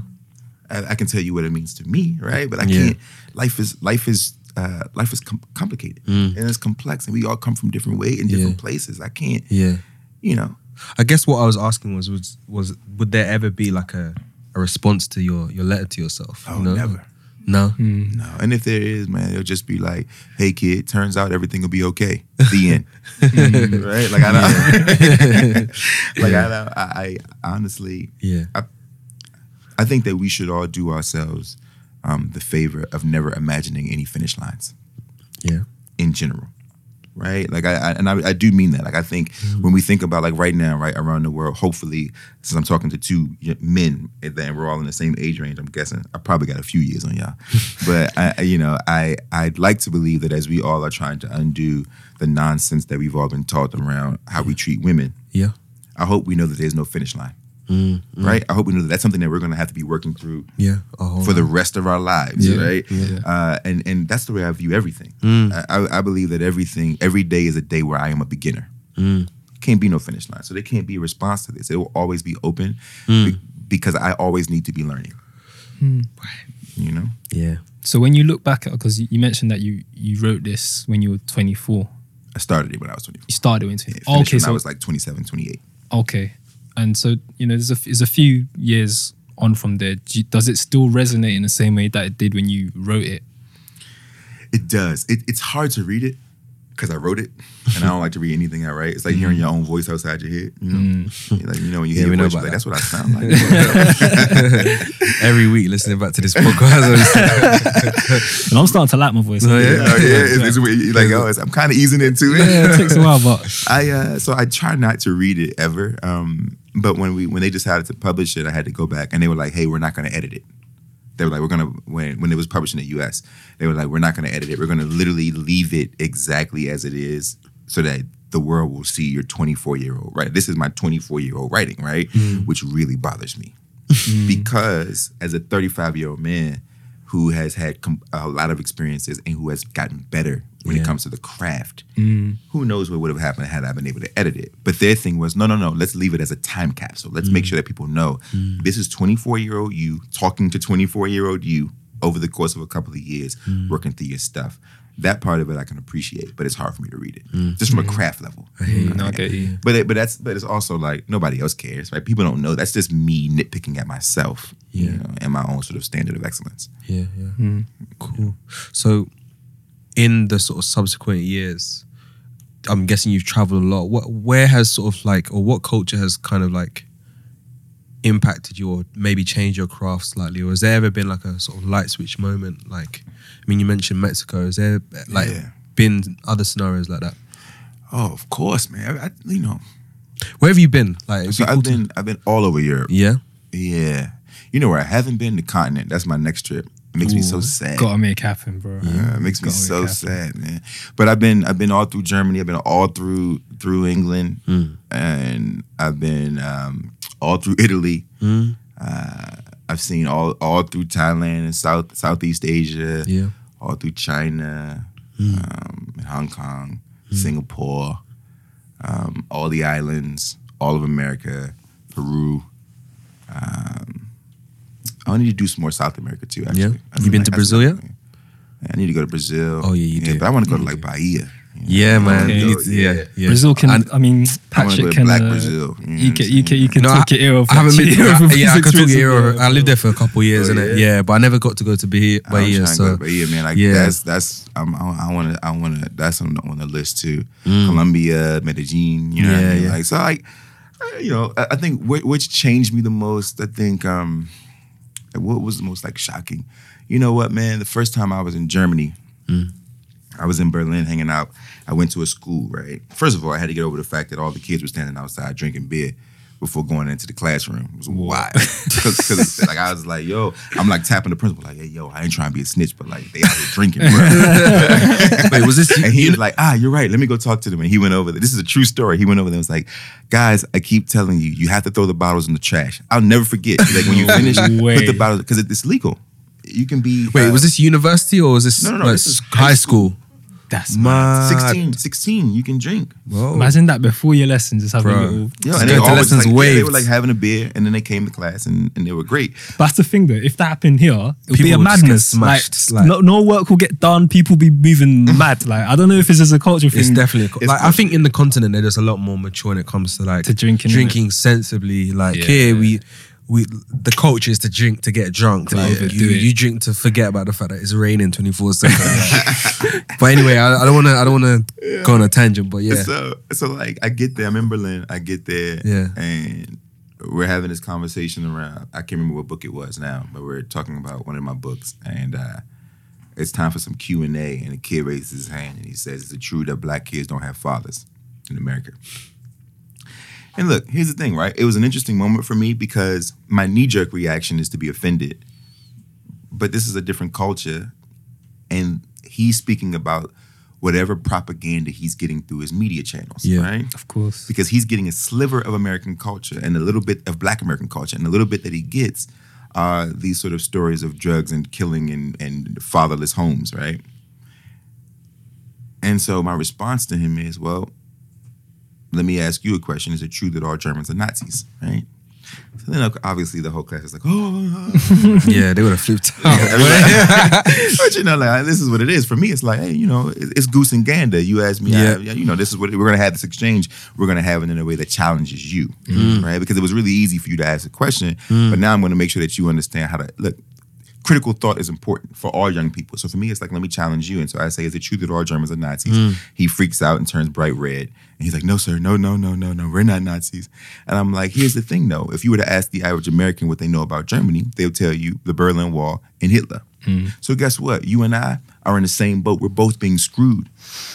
I, I can tell you what it means to me, right? But I Yeah. can't. Life is life is uh, life is com- complicated and it's complex, and we all come from different way in different Yeah. places. I can't, yeah. you know. I guess what I was asking was was was would there ever be like a, a response to your your letter to yourself? Oh, you know? never. No. No, and if there is, man, it'll just be like, "Hey, kid, turns out everything will be okay." The end, right? Like I know, like I know. I, I honestly, Yeah. I think that we should all do ourselves um, the favor of never imagining any finish lines. Yeah. in general, right? Like I, I and I, I do mean that. Like I think mm-hmm. when we think about like right now, right around the world, hopefully, since I'm talking to two men and then we're all in the same age range, I'm guessing I probably got a few years on y'all, but I, I- you know, I I'd like to believe that as we all are trying to undo the nonsense that we've all been taught around how we treat women, Yeah. I hope we know that there's no finish line, right? I hope we know that that's something that we're going to have to be working through Yeah. For the rest of our lives, Yeah, right? yeah. Uh, and and that's the way I view everything. Mm. I, I I believe that everything, every day is a day where I am a beginner. Mm. can't be no finish line. So there can't be a response to this. It will always be open Hmm. be- because I always need to be learning. Right. You know? Yeah. So when you look back at because you, you mentioned that you you wrote this when you were 24. I started it when I was 24. You started when Yeah, 24. finished okay, when so I was like 27, 28. okay, and so you know there's a there's a few years on from there. Do you- Does it still resonate in the same way that it did when you wrote it? It does. It, it's hard to read it because I wrote it, and I don't like to read anything I write. It's like hearing your own voice outside your head. You know, You're like you know when you Yeah, hear we your know voice, you're like, that. that's what I sound like. Every week listening back to this podcast. And I'm starting to like my voice. Oh, yeah? oh, yeah, it's, it's weird. Like, oh, it's, I'm kind of easing into it. yeah, it takes a while, but I uh, so I try not to read it ever. Um, but when we when they decided to publish it, I had to go back, and they were like, "Hey, we're not going to edit it." They were like, "We're gonna when when it was published in the U.S., they were like, we're not going to edit it. We're going to literally leave it exactly as it is, so that the world will see your 24 year old right. This is my 24 year old writing, right? Mm. Which really bothers me mm. because as a 35 year old man who has had com- a lot of experiences and who has gotten better when Yeah. it comes to the craft, mm. who knows what would have happened had I been able to edit it. But their thing was, no, no, no, let's leave it as a time capsule. Let's make mm. sure that people know mm. this is 24 year old you talking to 24 year old you over the course of a couple of years, working through your stuff. That part of it I can appreciate, but it's hard for me to read it, just from a craft level. Mm, I get you. But it, but that's but it's also like nobody else cares, right? People don't know. That's just me nitpicking at myself, Yeah. you know, and my own sort of standard of excellence. Yeah, yeah. Cool. So, in the sort of subsequent years, I'm guessing you've traveled a lot. What, where has sort of like, or what culture has kind of like impacted you, or maybe changed your craft slightly, or has there ever been like a sort of light switch moment? Like, I mean, you mentioned Mexico. Has there like Yeah. been other scenarios like that? Oh, of course, man. I, I- you know, Where have you been? Like, so be cool I've to- been I've been all over Europe. yeah. Yeah, you know where I haven't been? The continent. That's my next trip. It makes me so Ooh, sad. Gotta make happen, bro. Uh, it makes me Gotta make so happen. sad, man. But I've been I've been all through Germany. I've been all through through England, and I've been um, all through Italy. Uh, I've seen all all through Thailand and South Southeast Asia. Yeah. all through China, um, and Hong Kong, Singapore, um, all the islands, all of America, Peru. Um, I need to do some more South America too. Actually, Yeah? You feel been to Brazil yet? Yeah, I need to go to Brazil. Oh, yeah, you do. But I want to go to like Bahia. you know? Yeah, man. Okay. You need to- yeah, yeah. Brazil can. And- I mean, I want to Patrick go to can. Black uh, Brazil. You, know You can, I'm you can, you can No, talk I, your ear off. I haven't been. actually. I, yeah, I can could talk experience your ear. off. I lived there for a couple years, Oh, innit? yeah? Yeah, but I never got to go to Bahia. I'm Bahia so to Bahia, man. Like Yeah. that's that's I'm, I want to I want to that's on the, on the list too. Mm. Colombia, Medellin, you know, what Yeah, I mean? yeah. like so like you know I, I think wh- which changed me the most. I think um what was the most like shocking. You know what, man? The first time I was in Germany, Mm. I was in Berlin hanging out. I went to a school, right? First of all, I had to get over the fact that all the kids were standing outside drinking beer before going into the classroom. It was wild. Because like I was like, yo, I'm like tapping the principal, like, hey, yo, I ain't trying to be a snitch, but like they out here drinking, bro. Wait, was this? and he was like, ah, you're right. Let me go talk to them. And he went over there. This is a true story. He went over there and was like, guys, I keep telling you, you have to throw the bottles in the trash. I'll never forget. Like when you finish, put the bottles because it's legal. You can be Wait, uh, was this university or was this No, no, no, like, this is high high school? That's Mad. 16, 16, you can drink. Whoa. Imagine that before your lessons, just having Bro. a little. Yeah, and they going always lessons like, yeah, they were like having a beer, and then they came to class, and, and they were great. But that's the thing, though. If that happened here, it would be a People would just get madness. Like, smashed, like- no, no work will get done. People be moving mad. Like, I don't know if this is a culture thing. It's definitely a co- It's like I think in the continent they're just a lot more mature when it comes to like To drinking, drinking sensibly. Like Yeah. here we we the culture is to drink to get drunk. To like overdo you, it. you drink to forget about the fact that it's raining twenty four seven. But anyway, I, I don't want to I don't want to go on a tangent. But yeah, So, so like, I get there. I'm in Berlin. I get there, Yeah. and we're having this conversation around. I can't remember what book it was now, but we're talking about one of my books, and uh, it's time for some Q and A. And the kid raises his hand and he says, "Is it true that black kids don't have fathers in America?" And look, here's the thing, right? It was an interesting moment for me because my knee jerk reaction is to be offended, but this is a different culture, and he's speaking about whatever propaganda he's getting through his media channels, Yeah. right? Of course. because he's getting a sliver of American culture and a little bit of Black American culture, and a little bit that he gets are these sort of stories of drugs and killing and, and fatherless homes, right? And so my response to him is, well, let me ask you a question: Is it true that all Germans are Nazis? Right. So then, obviously, the whole class is like, "Oh, yeah, they would have flipped out. but you know, like this is what it is. For me, it's like, hey, you know, it's goose and gander. You ask me, Yeah. I- you know, this is what we're gonna have this exchange. We're gonna have it in a way that challenges you, mm. right? Because it was really easy for you to ask a question, mm. but now I'm gonna make sure that you understand how to look. Critical thought is important for all young people. So for me, it's like, let me challenge you. And so I say, is it true that all Germans are Nazis? Hmm. He freaks out and turns bright red. And he's like, no, sir, no, no, no, no, no, we're not Nazis. And I'm like, here's the thing though. If you were to ask the average American what they know about Germany, they would tell you the Berlin Wall and Hitler. Hmm. So guess what? You and I are in the same boat. We're both being screwed.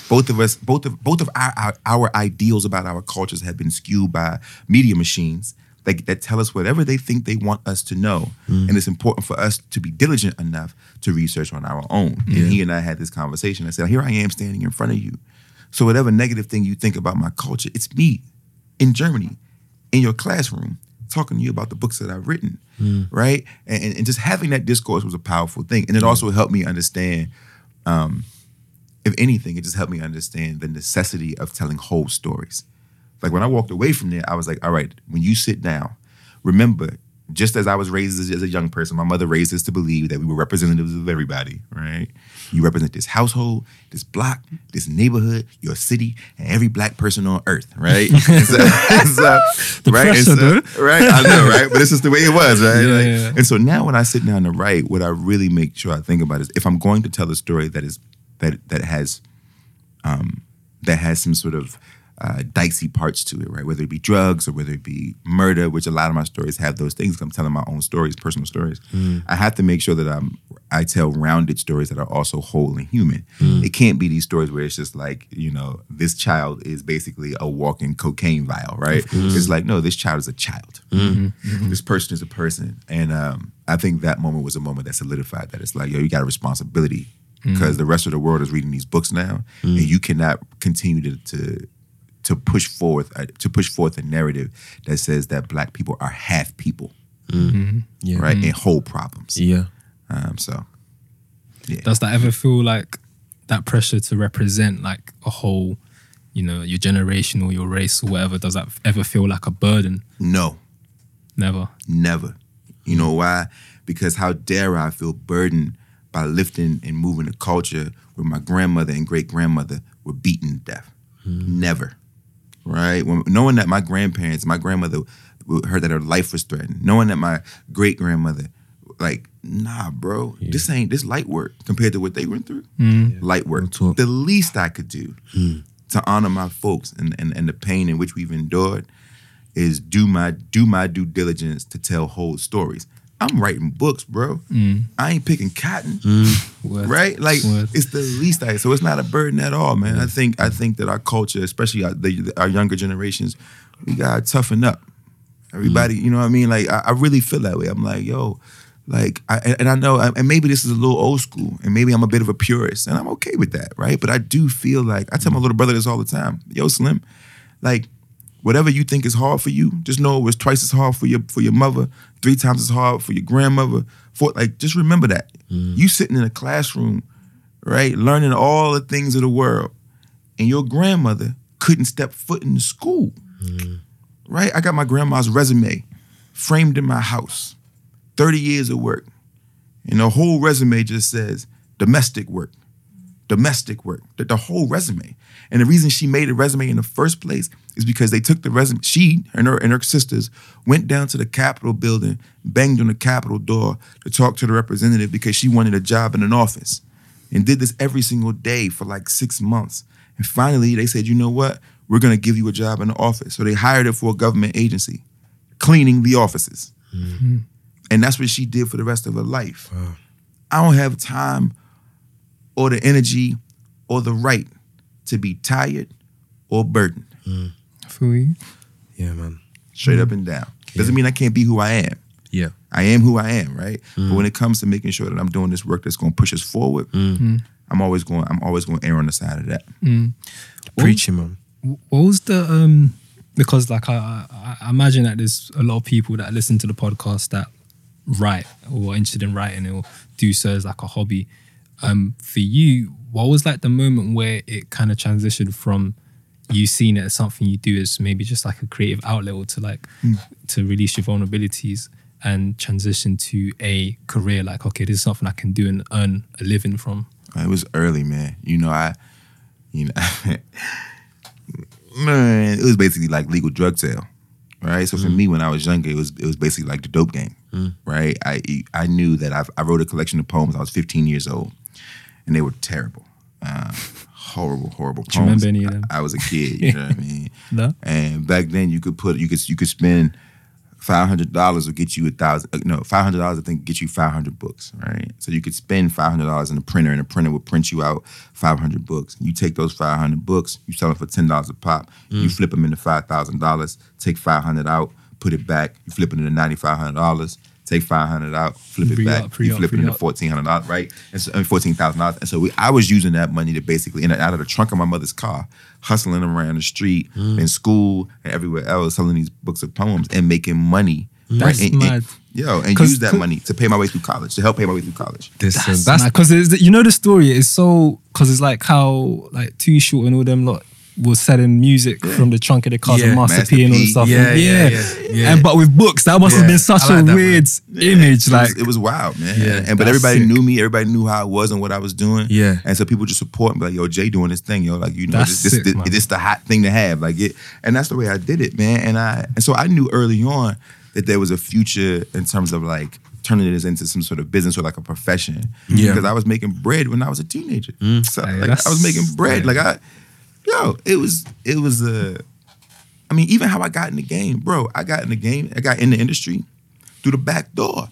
Both of us, both of both of our our, our ideals about our cultures have been skewed by media machines that, that tell us whatever they think they want us to know. Mm. And it's important for us to be diligent enough to research on our own. And he and I had this conversation. I said, Here I am standing in front of you. So whatever negative thing you think about my culture, it's me in Germany, in your classroom, talking to you about the books that I've written. Mm. Right? And, and, and just having that discourse was a powerful thing. And it mm. also helped me understand um, if anything, it just helped me understand the necessity of telling whole stories. Like when I walked away from there, I was like, all right, when you sit down, remember, just as I was raised as, a young person, my mother raised us to believe that we were representatives of everybody, right? You represent this household, this block, this neighborhood, your city, and every black person on earth, right? So- so- The right? Pressure, so- right? I know, right? But this is the way it was, right? Yeah, Like- yeah. And so now when I sit down to write, what I really make sure I think about is if I'm going to tell a story that is that that has um, that has some sort of uh, dicey parts to it, right? Whether it be drugs or whether it be murder, which a lot of my stories have those things. I'm telling my own stories, personal stories. Mm. I have to make sure that I'm I tell rounded stories that are also whole and human. Mm. It can't be these stories where it's just like you know this child is basically a walking cocaine vial, right? It's like no, this child is a child. Mm-hmm. Mm-hmm. Mm-hmm. This person is a person, and um, I think that moment was a moment that solidified that it's like yo, you got a responsibility mm. because the rest of the world is reading these books now, and you cannot continue to. to to push forth uh, to push forth a narrative that says that black people are half people, Yeah. right, and whole problems. Yeah. Um, so Does that ever feel like that pressure to represent like a whole, you know, your generation or your race or whatever? Does that ever feel like a burden? no, Never. never. You know why? Because how dare I feel burdened by lifting and moving a culture where my grandmother and great grandmother were beaten to death? Never. Right? When, knowing that my grandparents, my grandmother heard that her life was threatened, knowing that my great grandmother, like, nah, bro, this ain't this light work compared to what they went through. Hmm. Light work. talk. The least I could do hmm. to honor my folks and, and, and the pain in which we've endured is do my do my due diligence to tell whole stories. I'm writing books, bro. Mm. I ain't picking cotton, mm. Word. right? Like Word. it's the least I. So it's not a burden at all, man. I think I think that our culture, especially our, the, our younger generations, we gotta toughen up. Everybody, mm. you know what I mean? Like I, I really feel that way. I'm like, yo, like, I, and- and I know, and maybe this is a little old school, and maybe I'm a bit of a purist, and I'm okay with that, right? But I do feel like I tell my little brother this all the time. Yo, Slim, like whatever you think is hard for you, just know it was twice as hard for your for your mother, three times as hard for your grandmother. For like, just remember that. Mm-hmm. You sitting in a classroom, right, learning all the things of the world, and your grandmother couldn't step foot in the school, mm-hmm. right? I got my grandma's resume framed in my house, thirty years of work, and the whole resume just says domestic work domestic work, the, the whole resume. And the reason she made a resume in the first place is because they took the resume. She and her and her sisters went down to the Capitol building, banged on the Capitol door to talk to the representative because she wanted a job in an office, and did this every single day for like six months. And finally, they said, "You know what? We're going to give you a job in the office." So they hired her for a government agency, cleaning the offices, mm-hmm. and that's what she did for the rest of her life. I don't have time or the energy or the right to be tired or burdened. I feel you. Yeah, man. Straight up and down. Doesn't mean I can't be who I am. Yeah. I am who I am, right? But mm. when it comes to making sure that I'm doing this work that's going to push us forward, mm. Mm. I'm always going. I'm always going to err on the side of that. Preaching, man. What was the um? Because like I, I, I imagine that there's a lot of people that listen to the podcast that write or are interested in writing or do so as like a hobby. Um, for you, what was like the moment where it kind of transitioned from you seeing it as something you do as maybe just like a creative outlet or to like hmm. to release your vulnerabilities and transition to a career like okay this is something i can do and earn a living from uh, It was early, man. You know, I, you know, man, it was basically like legal drug sale, right? So for hmm. me, when I was younger, it was it was basically like the dope game, hmm. right? I I knew that I I wrote a collection of poems. I was 15 years old, and they were terrible, uh, horrible, horrible Do you remember any of them? I, I was a kid, you know what I mean? no And back then, you could put you could you could spend five hundred dollars will get you a thousand. uh, No, five hundred dollars I think get you five hundred books, right? So you could spend five hundred dollars in a printer, and the printer would print you out five hundred books. You take those five hundred books, you sell them for ten dollars a pop. You flip them into five thousand dollars. Take five hundred out, put it back. You flip it into ninety five hundred dollars. Take five hundred out, flip it Re-up, back. re-up, you flip it into fourteen hundred dollars, right? And so fourteen thousand dollars. And so we, I was using that money to basically, in and out of the trunk of my mother's car, hustling around the street, Mm. in school, and everywhere else, selling these books of poems and making money. That's And- and- mad. yo, and 'Cause- use that money to pay my way through college, to help pay my way through college. Listen, that's, because you know the story is so because it's like how like Too Short and all them lot was selling music from the trunk of the car Yeah, and Master, P and all the stuff. Yeah, and, yeah, yeah, yeah. And but with books, that must have been such like a weird image. it like was, it was wild, man. Yeah, and but everybody sick. knew me. Everybody knew how I was and what I was doing. Yeah. and so people just support me, like, "Yo, Jay doing this thing, yo, like you know, That's this, sick, this, this the hot thing to have, like it." And that's the way I did it, man. And I and so I knew early on that there was a future in terms of like turning this into some sort of business or like a profession. Yeah. because I was making bread when I was a teenager. Mm. So like, I was making bread, yeah. like I, yo, it was it was a. I mean, even how I got in the game, bro. I got in the game. I got in the industry through the back door.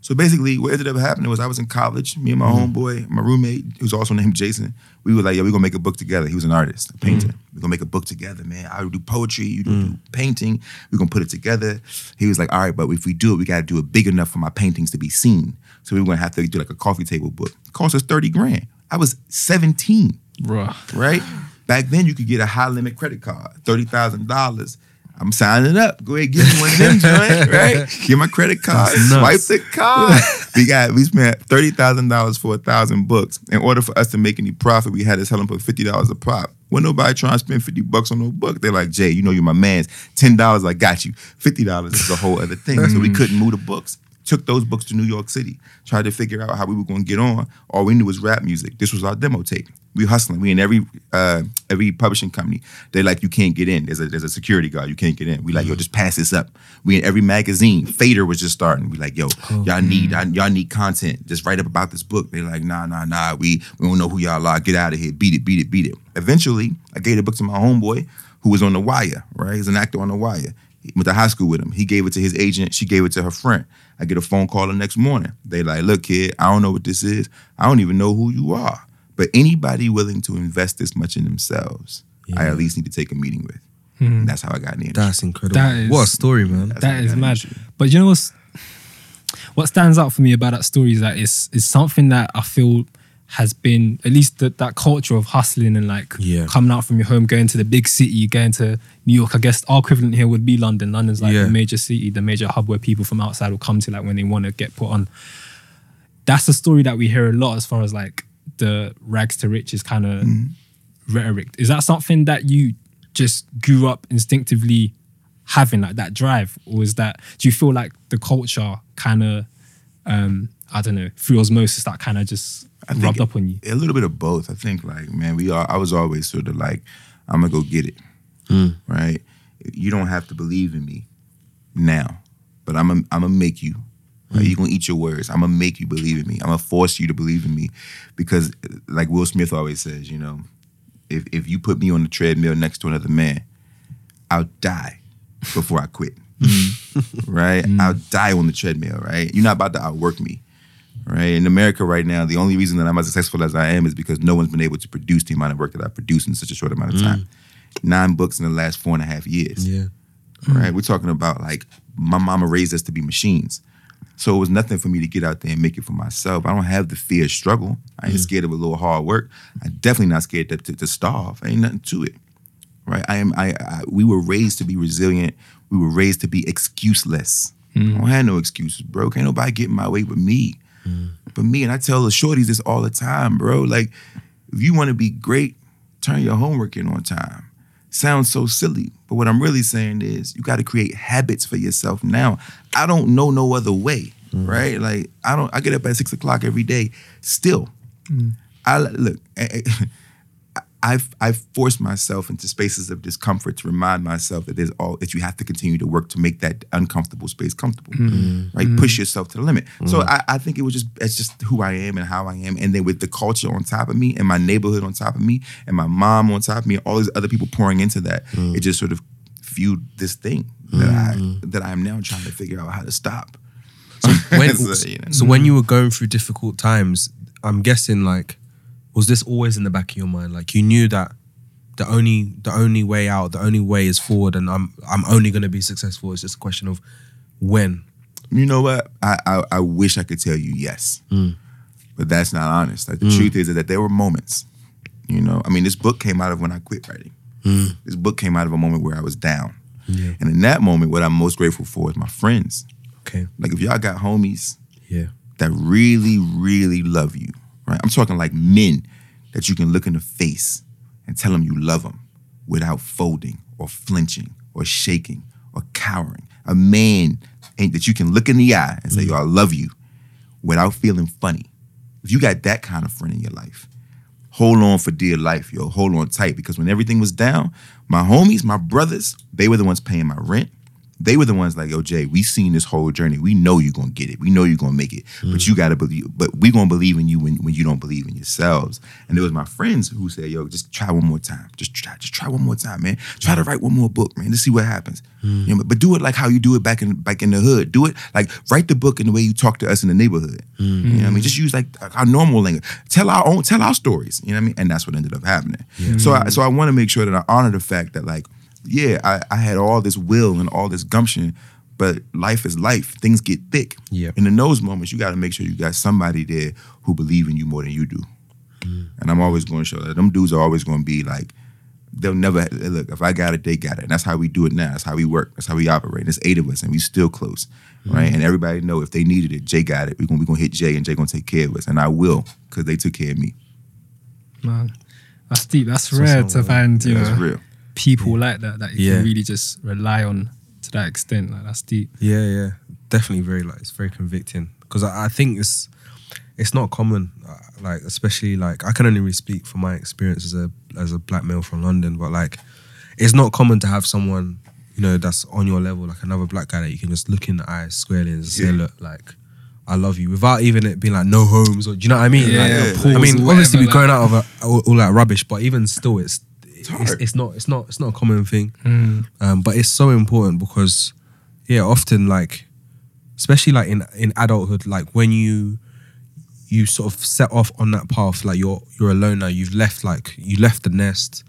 So basically, what ended up happening was I was in college. Me and my mm-hmm. homeboy, my roommate, who's also named Jason, we were like, "Yo, we're gonna make a book together." He was an artist, a painter. Mm-hmm. We're gonna make a book together, man. I would do poetry, you do, do painting. We're gonna put it together. He was like, "All right, but if we do it, we gotta do it big enough for my paintings to be seen." So we were gonna have to do like a coffee table book. It cost us thirty grand. I was seventeen bruh. right? Back then, you could get a high limit credit card, thirty thousand dollars. I'm signing up. Go ahead, give me one of them, joint, right? Get my credit card, swipe the card. we got we spent thirty thousand dollars for a thousand books. In order for us to make any profit, we had to sell them for fifty dollars a pop. When nobody trying to spend fifty bucks on no book, they're like, Jay, you know you're my man's. Ten dollars, I got you. Fifty dollars is a whole other thing. so we mm. couldn't move the books. Took those books to New York City, tried to figure out how we were going to get on. All we knew was rap music. This was our demo tape. We hustling. We in every uh, every publishing company. They like you can't get in. There's a there's a security guard. You can't get in. We like yo just pass this up. We in every magazine. Fader was just starting. We like yo y'all need y'all need content. Just write up about this book. They like nah nah nah. We we don't know who y'all are. Get out of here. Beat it beat it beat it. Eventually I gave the book to my homeboy who was on the wire. Right, he's an actor on the wire. He went to high school with him. He gave it to his agent. She gave it to her friend. I get a phone call the next morning. They like, look, kid, I don't know what this is. I don't even know who you are. But anybody willing to invest this much in themselves, I at least need to take a meeting with. And that's how I got in the that's incredible. That is- what a story, man. That's That what is I got mad. into. But you know what's what stands out for me about that story is that it's it's something that I feel has been at least that that culture of hustling and like Yeah. coming out from your home, going to the big city, going to New York. I guess our equivalent here would be London. London's like Yeah. the major city, the major hub where people from outside will come to like when they want to get put on. That's a story that we hear a lot as far as like the rags to riches kind of rhetoric. Is that something that you just grew up instinctively having like that drive, or is that do you feel like the culture kind of um I don't know through osmosis that kind of just I think rubbed up on you? A little bit of both. I think like, man, we are I was always sort of like, I'm gonna go get it. Mm. Right? You don't have to believe in me now. But I'm gonna I'm gonna make you. Right? Mm. You're gonna eat your words. I'm gonna make you believe in me. I'm gonna force you to believe in me. Because like Will Smith always says, you know, if if you put me on the treadmill next to another man, I'll die before I quit. Mm. right? I'll die on the treadmill, right? You're not about to outwork me. Right? In America right now, the only reason that I'm as successful as I am is because no one's been able to produce the amount of work that I produced in such a short amount of time. Mm. Nine books in the last four and a half years Yeah. right? Mm. We're talking about like my mama raised us to be machines. So it was nothing for me to get out there and make it for myself. I don't have the fear of struggle. I ain't mm. scared of a little hard work. I'm definitely not scared to, to, to starve. Ain't nothing to it, right? I am. I, I. We were raised to be resilient. We were raised to be excuseless. I don't have no excuses, bro. Can't nobody get in my way but me. But me, and I tell the shorties this all the time, bro. Like, if you want to be great, turn your homework in on time. sounds so silly. But what I'm really saying is you got to create habits for yourself now. I don't know no other way, mm. right? Like I don't. I get up at six o'clock every day. Still, mm. I look. I've I've forced myself into spaces of discomfort to remind myself that there's all that you have to continue to work to make that uncomfortable space comfortable. Mm-hmm. Right? Mm-hmm. Push yourself to the limit. So mm-hmm. I, I think it was just it's just who I am and how I am. And then with the culture on top of me and my neighborhood on top of me and my mom on top of me and all these other people pouring into that, mm. it just sort of fueled this thing that I that I am now trying to figure out how to stop. when, So, you know. so when you were going through difficult times, I'm guessing like, was this always in the back of your mind? Like you knew that the only the only way out, the only way is forward, and I'm I'm only going to be successful. It's just a question of when. You know what? I I, I wish I could tell you yes, hmm. but that's not honest. Like the hmm. truth is that there were moments. You know, I mean, this book came out of when I quit writing. Hmm. This book came out of a moment where I was down, Yeah. and in that moment, what I'm most grateful for is my friends. Okay. Like if y'all got homies Yeah. that really, really love you, right? I'm talking like men that you can look in the face and tell them you love them without folding or flinching or shaking or cowering. A man ain't that you can look in the eye and say, yo, I love you without feeling funny. If you got that kind of friend in your life, hold on for dear life, yo. Hold on tight because when everything was down, my homies, my brothers, they were the ones paying my rent. They were the ones like, yo, Jay, we seen this whole journey. We know you're gonna get it. We know you're gonna make it. But mm. you gotta believe, but we gonna believe in you when, when you don't believe in yourselves. And it was my friends who said, yo, just try one more time. Just try, just try one more time, man. Try to write one more book, man. Let's see what happens. Mm. You know, but, do it like how you do it back in back in the hood. Do it like write the book in the way you talk to us in the neighborhood. Mm. You know what I mean? Just use like our normal language. Tell our own, tell our stories. You know what I mean? And that's what ended up happening. So I, so I want to make sure that I honor the fact that like, yeah, I, I had all this will and all this gumption, but life is life. Things get thick. Yeah. And in those moments, you got to make sure you got somebody there who believe in you more than you do. Mm. And I'm always going to show that them dudes are always going to be like, they'll never look. If I got it, they got it. And that's how we do it now. That's how we work. That's how we operate. There's eight of us, and we still close, mm. right? And everybody know if they needed it, Jay got it. We're gonna we gonna hit Jay, and Jay gonna take care of us, and I will because they took care of me. Man, that's deep. That's rare to find, you That's know, real. People like that that you Yeah. can really just rely on to that extent. Like that's deep. Yeah, yeah, definitely very like it's very convicting because I, I think it's it's not common, uh, like especially like I can only really speak from my experience as a as a black male from London, but like it's not common to have someone you know that's on your level, like another black guy that you can just look in the eyes squarely and say, Yeah. look, like. I love you without even it being like no homes or do you know what I mean? Yeah, Like, yeah. I mean, obviously we're going out of a, all, all that rubbish, but even still, it's it's, hard. it's not it's not it's not a common thing. Um, but it's so important because yeah, often like especially like in in adulthood, like when you you sort of set off on that path, like you're you're alone now. You've left like you left the nest,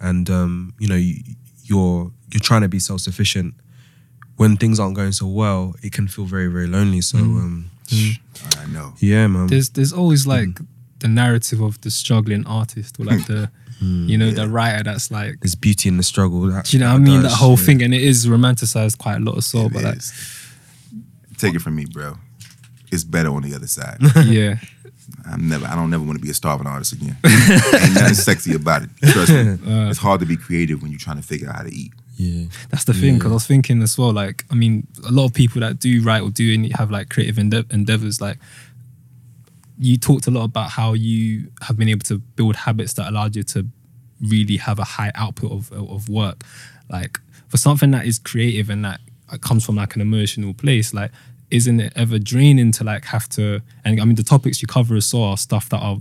and um, you know you, you're you're trying to be self sufficient. When things aren't going so well, it can feel very very lonely. So um, I know. yeah, man. There's there's always like the narrative of the struggling artist or like the you know the writer that's like There's beauty in the struggle. That, do you know what I mean that whole yeah. thing and it is romanticized quite a lot of so It but like. Take it from me, bro. It's better on the other side. yeah I'm never. I don't never want to be a starving artist again. Ain't nothing sexy about it. Trust me. Uh. it's hard to be creative when you're trying to figure out how to eat. Yeah, That's the thing, because I was thinking as well. Like, I mean, a lot of people that do write or do any, have like creative ende- endeavors, like you talked a lot about how you have been able to build habits that allowed you to really have a high output of of work. Like for something that is creative and that comes from like an emotional place, like isn't it ever draining to like have to? And I mean, the topics you cover as well are stuff that are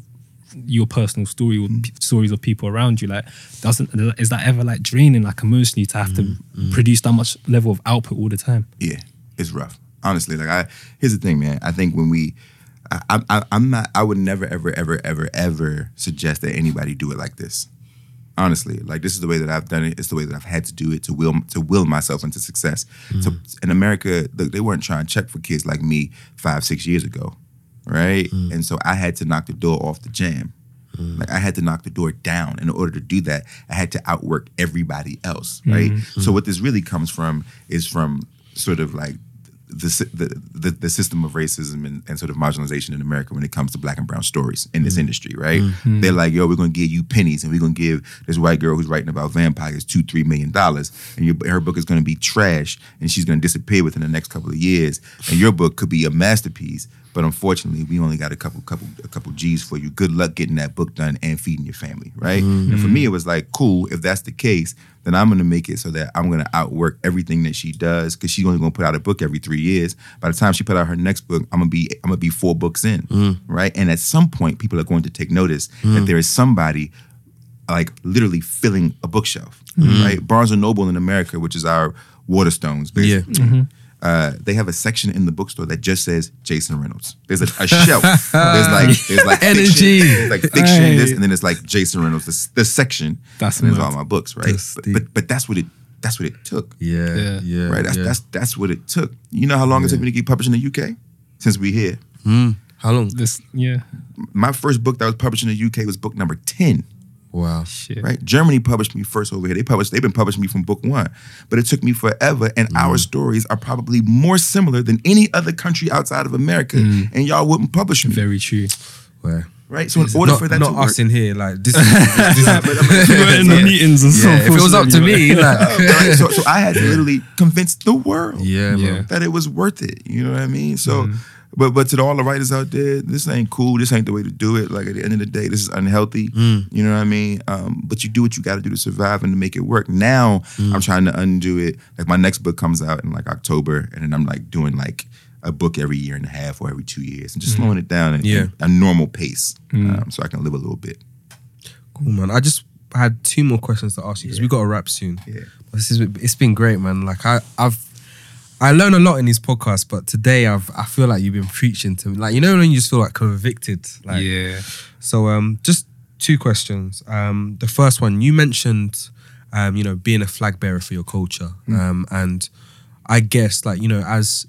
your personal story or mm. p- stories of people around you like doesn't is that ever like draining like emotionally to have to mm, mm. produce that much level of output all the time Yeah, it's rough. Honestly, like I here's the thing, man. I think when we, I, I, I'm not. I would never, ever, ever, ever, ever suggest that anybody do it like this. Honestly, like this is the way that I've done it. It's the way that I've had to do it to will to will myself into success. Mm-hmm. So in America, look, they weren't trying to check for kids like me five, six years ago, right? Mm. And so I had to knock the door off the jam. Mm. Like I had to knock the door down. In order to do that, I had to outwork everybody else, right? Mm-hmm. So what this really comes from is from sort of like the, the the the system of racism and, and sort of marginalization in America when it comes to black and brown stories in this mm-hmm. industry, right? Mm-hmm. They're like, yo, we're gonna give you pennies, and we're gonna give this white girl who's writing about vampires two, three million dollars, and your, her book is gonna be trash, and she's gonna disappear within the next couple of years, and your book could be a masterpiece. But unfortunately, we only got a couple, couple, a couple G's for you. Good luck getting that book done and feeding your family, right? Mm-hmm. And for me, it was like, cool. If that's the case, then I'm gonna make it so that I'm gonna outwork everything that she does because she's only gonna put out a book every three years. By the time she put out her next book, I'm gonna be I'm gonna be four books in, mm. right? And at some point, people are going to take notice that mm. there is somebody like literally filling a bookshelf, mm-hmm. right? Barnes and Noble in America, which is our Waterstones, Yeah. Mm-hmm. Basically. Uh, they have a section in the bookstore that just says Jason Reynolds. There's a, a shelf. There's like there's like Energy. fiction, like fiction, Hey. this, and then it's like Jason Reynolds. This, this section. That's and there's all my books, right? But, but but that's what it that's what it took, Yeah, Yeah. yeah, right? That's yeah. that's that's what it took. You know how long it took me to get published in the UK? Since we here, How long? This, yeah, my first book that was published in the UK was book number ten. Wow. shit. right? Germany published me first over here. They published, they've been publishing me from book one, but it took me forever. And Mm. our stories are probably more similar than any other country outside of America. Mm. And y'all wouldn't publish me, Very true. right? So in order not, for that not to work, us in here, like this. Is, this is, We're in the meetings and so yeah, if it was up to me, like, right? so, so I had to literally convince the world yeah, Yeah. that it was worth it. You know what I mean? So, Mm-hmm. But but to all the writers out there, this ain't cool. This ain't the way to do it. Like at the end of the day, this is unhealthy. Mm. You know what I mean? Um, but you do what you got to do to survive and to make it work. Now Mm. I'm trying to undo it. Like my next book comes out in like October, and then I'm like doing like a book every year and a half or every two years, and just slowing it down at Mm. Yeah. Mm. a normal pace, um, so I can live a little bit. Cool, man. I just had two more questions to ask you because we got to wrap soon. Yeah. This is it's been great, man. Like I, I've I learn a lot in these podcasts, but today I've I feel like you've been preaching to me. Like you know when you just feel like convicted. Like yeah. So um, just two questions. Um, the first one you mentioned, um, you know, being a flag bearer for your culture, um, and I guess like you know, as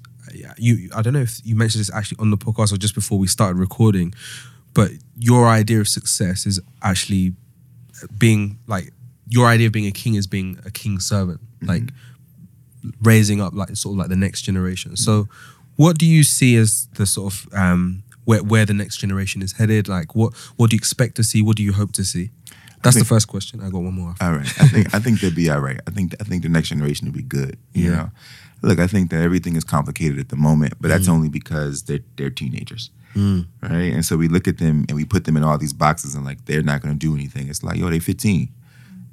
you, I don't know if you mentioned this actually on the podcast or just before we started recording, but your idea of success is actually being like your idea of being a king is being a king's servant, like raising up like sort of like the next generation. So, what do you see as the sort of um, where where the next generation is headed? Like, what what do you expect to see? What do you hope to see? That's the first question. I got one more. After. All right. I think I think they'll be all right. I think I think the next generation will be good. You Yeah. know, look, I think that everything is complicated at the moment, but that's only because they're they're teenagers, right? And so we look at them and we put them in all these boxes and like they're not going to do anything. It's like yo, they're 15.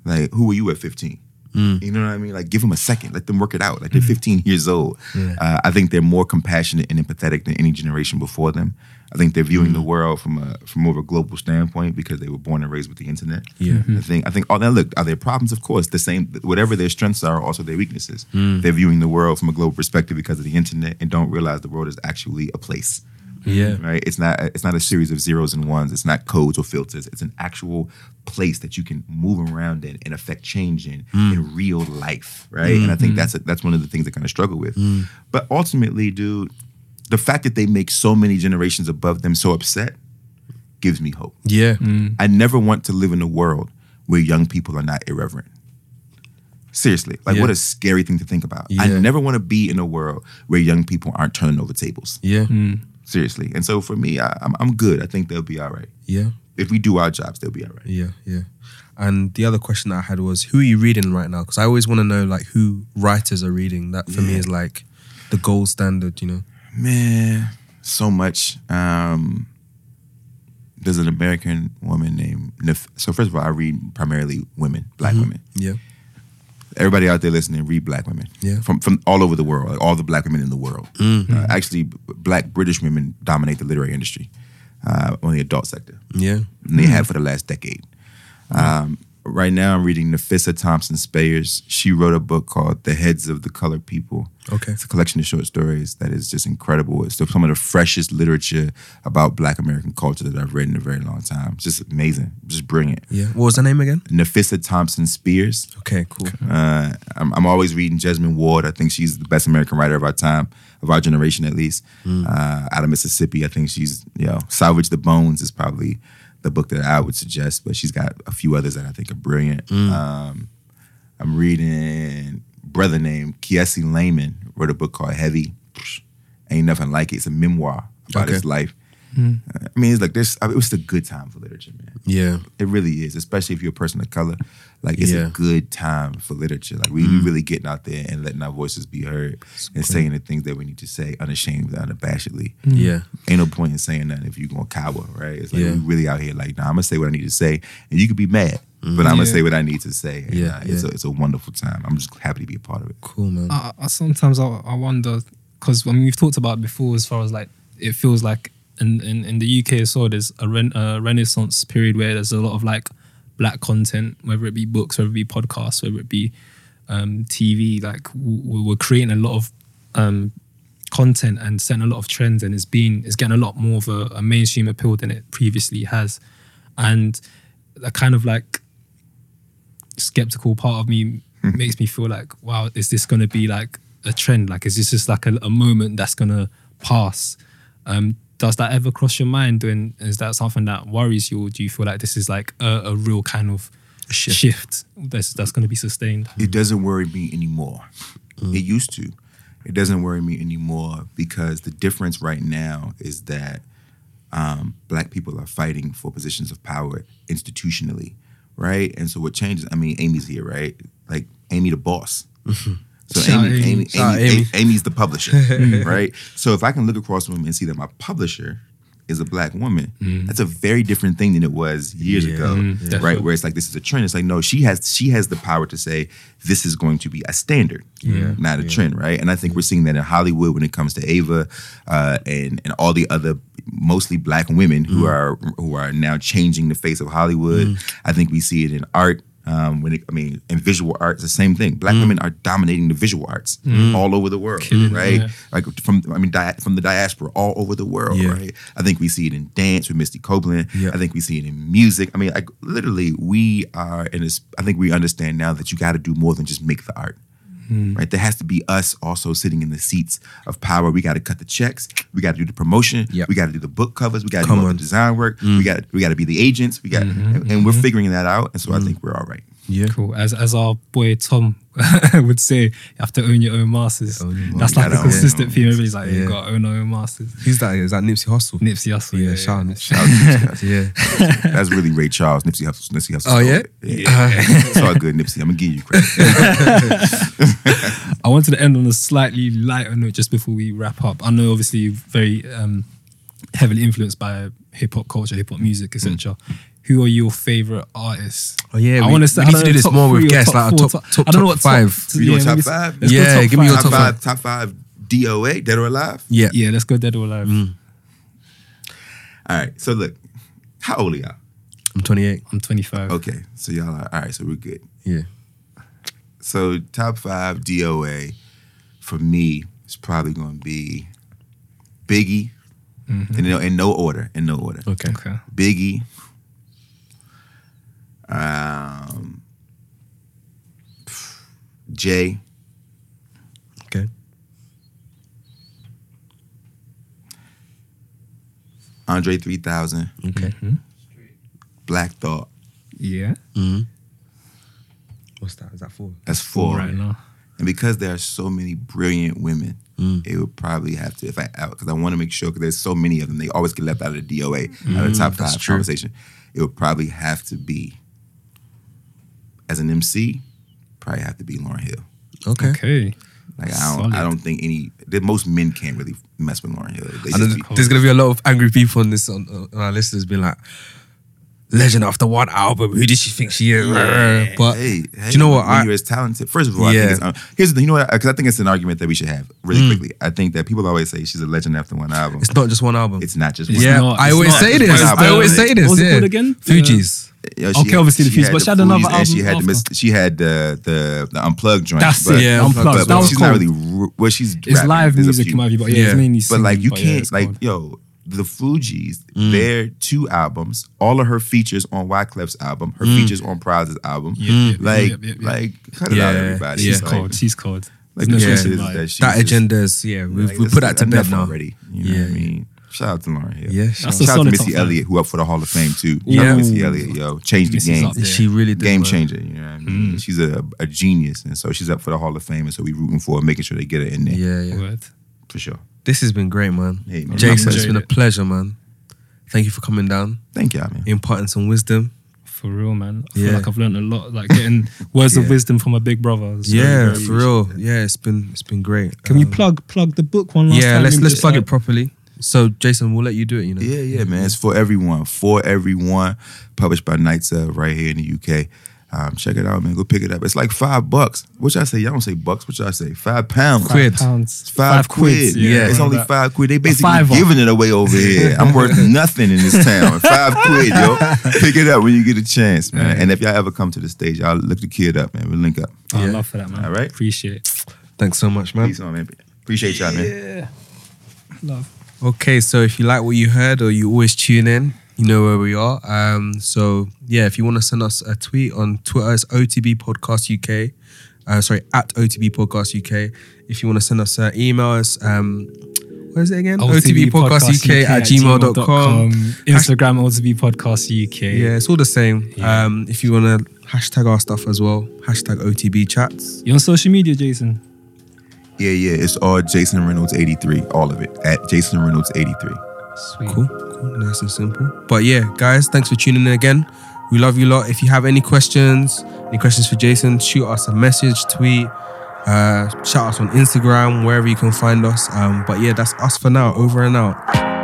Like who were you at 15? Mm. You know what I mean? Like give them a second, let them work it out. Like they're mm. 15 years old. Yeah. Uh, I think they're more compassionate and empathetic than any generation before them. I think they're viewing mm. the world from a from more of a global standpoint because they were born and raised with the internet. Yeah. Mm-hmm. I think I think oh now look, are there problems? Of course. The same whatever their strengths are, also their weaknesses. They're viewing the world from a global perspective because of the internet and don't realize the world is actually a place. Yeah. Right? It's not it's not a series of zeros and ones. It's not codes or filters. It's an actual place that you can move around in and affect change in mm. in real life. Right. Mm, and I think mm. that's that's one of the things I kind of struggle with. But ultimately, dude, the fact that they make so many generations above them so upset gives me hope. Yeah. I never want to live in a world where young people are not irreverent. Seriously, like Yeah. what a scary thing to think about. I never want to be in a world where young people aren't turning over tables. Yeah. Seriously, and so for me, I, I'm I'm good. I think they'll be all right. Yeah. If we do our jobs, they'll be all right. Yeah. Yeah. And the other question that I had was, who are you reading right now? Because I always want to know like who writers are reading. That for me is like the gold standard. You know. Man, so much. Um, there's an American woman named Nef- so first of all, I read primarily women, black women. Yeah. Everybody out there listening, read black women. Yeah. From from all over the world, like all the black women in the world. Uh, actually, black British women dominate the literary industry uh, on the adult sector. Yeah. And they have for the last decade. Um, right now, I'm reading Nafissa Thompson Spires. She wrote a book called The Heads of the Colored People. Okay. It's a collection of short stories that is just incredible. It's some of the freshest literature about Black American culture that I've read in a very long time. It's just amazing, just brilliant. Yeah. What was the name again? Nafissa Thompson Spires. Okay. Cool. Uh, I'm, I'm always reading Jesmyn Ward. I think she's the best American writer of our time, of our generation at least. Uh, out of Mississippi, I think she's, you know, Salvage the Bones is probably the book that I would suggest, but she's got a few others that I think are brilliant. Um, I'm reading brother named Kiese Laymon wrote a book called Heavy. ain't nothing like it. It's a memoir about Okay. his life. Uh, I mean, it's like this. I mean, it was a good time for literature, man. Yeah. It really is, especially if you're a person of color. Like it's Yeah. Mm. a good time for literature. Like we, we really getting out there and letting our voices be heard and saying the things that we need to say unashamed and unabashedly. Yeah. Ain't no point in saying that if you're gonna cower, right? It's like Yeah. we really out here like, nah, I'm gonna say what I need to say, and you could be mad, but I'm gonna say what I need to say. And, Yeah, uh, it's yeah. a it's a wonderful time. I'm just happy to be a part of it. Cool, man. I, I sometimes I, I wonder because I mean we've talked about it before as far as like it feels like in in, in the UK as well there's a ren, uh, renaissance period where there's a lot of like black content whether it be books whether it be podcasts whether it be um, TV like we, we're creating a lot of um, content and setting a lot of trends and it's been it's getting a lot more of a, a mainstream appeal than it previously has and a kind of like skeptical part of me makes me feel like, wow, is this going to be like a trend? Like, is this just like a, a moment that's going to pass? Um, does that ever cross your mind? And is that something that worries you? Or do you feel like this is like a, a real kind of shift. shift, that's, that's going to be sustained? It doesn't worry me anymore. It used to. It doesn't worry me anymore because the difference right now is that um, black people are fighting for positions of power institutionally, right? And so what changes? I mean, Amy's here, right? Like Amy, the boss. So Amy, Amy. Amy, Amy, Amy, Amy. Amy's the publisher, right? So if I can look across the room and see that my publisher is a black woman, that's a very different thing than it was years Yeah. ago, Mm, right? Where it's like this is a trend. It's like no, she has she has the power to say this is going to be a standard, Yeah. not a Yeah. trend, right? And I think we're seeing that in Hollywood when it comes to Ava uh, and and all the other mostly black women who Mm. are who are now changing the face of Hollywood. I think we see it in art. Um, when it, I mean, in visual arts, the same thing. Mm. Black women are dominating the visual arts all over the world, Killing it, right? yeah. Like from, I mean, di- from the diaspora all over the world, Yeah. right? I think we see it in dance with Misty Copeland. Yeah. I think we see it in music. I mean, like literally, we are in this. I think we understand now that you got to do more than just make the art. Mm. Right, there has to be us also sitting in the seats of power. We got to cut the checks. We got to do the promotion. Yep. We got to do the book covers. We got to do all the design work. Mm. We got we got to be the agents. We got, and, mm-hmm, and we're mm-hmm. figuring that out. And so I mm. think we're all right. Yeah. Cool. As as our boy Tom would say, you have to own your own masters. Own your That's like gotta a consistent your theme. Everybody's like, Yeah. you got to own your own masters. Who's that? Is that Nipsey Hussle? Nipsey Hussle. Yeah, Yeah, shout yeah. Nipsey. Shout out to Nipsey. Yeah. That's really Ray Charles. Nipsey Hussle. Nipsey Hussle. Oh, yeah? yeah. it's all good, Nipsey. I'm gonna give you credit. I wanted to end on a slightly lighter note just before we wrap up. I know obviously you're very um, heavily influenced by hip hop culture, hip hop music, etc. Who are your favorite artists? Oh, yeah, I we- want we to say need I to don't do know, this more with three or guests, like a four, top- top- I don't know top what five. We doing yeah, top five? let's Yeah, top give me your top top five. Top five. DOA. Dead or alive. Yeah. Yeah, let's go dead or alive. Mm. All right. So look, how old are y'all? I'm 28. I'm 25. Okay. So y'all are all right. So we're good. Yeah. So top five DOA for me is probably going to be Biggie, mm-hmm. in, no, in no order. In no order. Okay. Okay. Biggie. Um, Jay. Okay. Andre 3000. Okay. Black Thought. Yeah. Hmm. What's that? Is that four? That's four. Right now. And because there are so many brilliant women, it would probably have to, if I, because I want to make sure, because there's so many of them, they always get left out of the DOA, out of the top five true. conversation. It would probably have to be, as an MC, probably have to be Lauryn Hill. Okay. Okay. Like I don't, I don't think any, that most men can't really mess with Lauryn Hill. They I know just th- be- there's gonna be a lot of angry people on this on, on our listeners being like, "Legend after one album, who did she think she is?" But hey, do you know what? When I, you're as talented, first of all, I Yeah. think it's, um, here's the. You know what? Because I think it's an argument that we should have really Mm. quickly. I think that people always say she's a legend after one album. it's not just one album. It's not just one. yeah, not- I it's always not. say It's this. not. I always What say was this. it yeah. called again? Fugees. Yeah, Okay, obviously the Fuse, but she had another Fugees and she album had the mis- she had the the the unplugged joint. That's but, it. Yeah, Unplugged. But, that but was she's cold. not really r- well. She's It's rapping. live There's music, few. in my view, but yeah, Yeah. it's mainly But like you but can't it's like cold. yo the Fugees. Mm. Their two albums, all of her features on Wyclef's album, her mm. features on Pras's album. Yep, yep, like yep, like cut it out, Yeah, everybody. yeah. She's Like- cold. She's cold. Like There's no truth question is that she's That just- agenda's yeah. We've like, we let's- put that to bed now. already. You know Yeah, what I mean? Shout out to Lauryn Hill. Yeah, That's shout a Shout out to solid Missy. Elliott, who up for the Hall of Fame too. Yeah. Shout out Missy Elliott, yo, changed the Missy's game. She really did. game man. changer. You know what I mean? She's a, a genius, and so she's up for the Hall of Fame, and so we rooting for her, making sure they get her in there. Yeah, yeah. Word. for sure. This has been great, man. Hey, man. Jason, it's been a pleasure, man. Thank you for coming down, Thank y'all, man. imparting some wisdom. For real, man. I feel like I've learned a lot. Like getting words of wisdom from my big brother. It's very, yeah, for real. Yeah, it's been it's been great. Can we Um, plug plug the book one last Yeah, time? let's let's just, plug like, it properly. So, Jason, we'll let you do it. You know. Yeah, yeah, man. It's for everyone. For everyone. Published by Knights Of right here in the UK. Um, check it out, man. Go pick it up. It's like five bucks. What y'all say? Y'all don't say bucks. What y'all say? Five pounds. Five Quid. pounds. It's five, quid. quids, Yeah, it's only that. five quid. They basically fiver. giving it away over here. I'm worth nothing in this town. Five quid, yo. Pick it up when you get a chance, man. And if y'all ever come to the stage, I'll look the kid up, man. We'll link up. Oh, Yeah. love for that, man. All right. Appreciate it. Thanks so much, man. Peace on, man. Appreciate y'all, man. Yeah. Love. Okay, so if you like what you heard or you always tune in, you know where we are. Um, so yeah, if you want to send us a tweet on Twitter, it's OTB Podcast UK. Uh, sorry, at OTB Podcast UK. If you want to send us an email, it's um, what is it again? OTB Podcast UK at gmail.com. Instagram OTB Podcast UK. Yeah, it's all the same. Yeah. Um, if you want to hashtag our stuff as well, hashtag OTB chats. You're on social media, Jason? Yeah, yeah. It's all Jason Reynolds 83. All of it. At Jason Reynolds 83. Sweet. Cool, cool, nice and simple. But yeah, guys, thanks for tuning in again. We love you a lot. If you have any questions, any questions for Jason, shoot us a message, tweet, uh, shout us on Instagram, wherever you can find us. Um, but yeah, that's us for now. Over and out.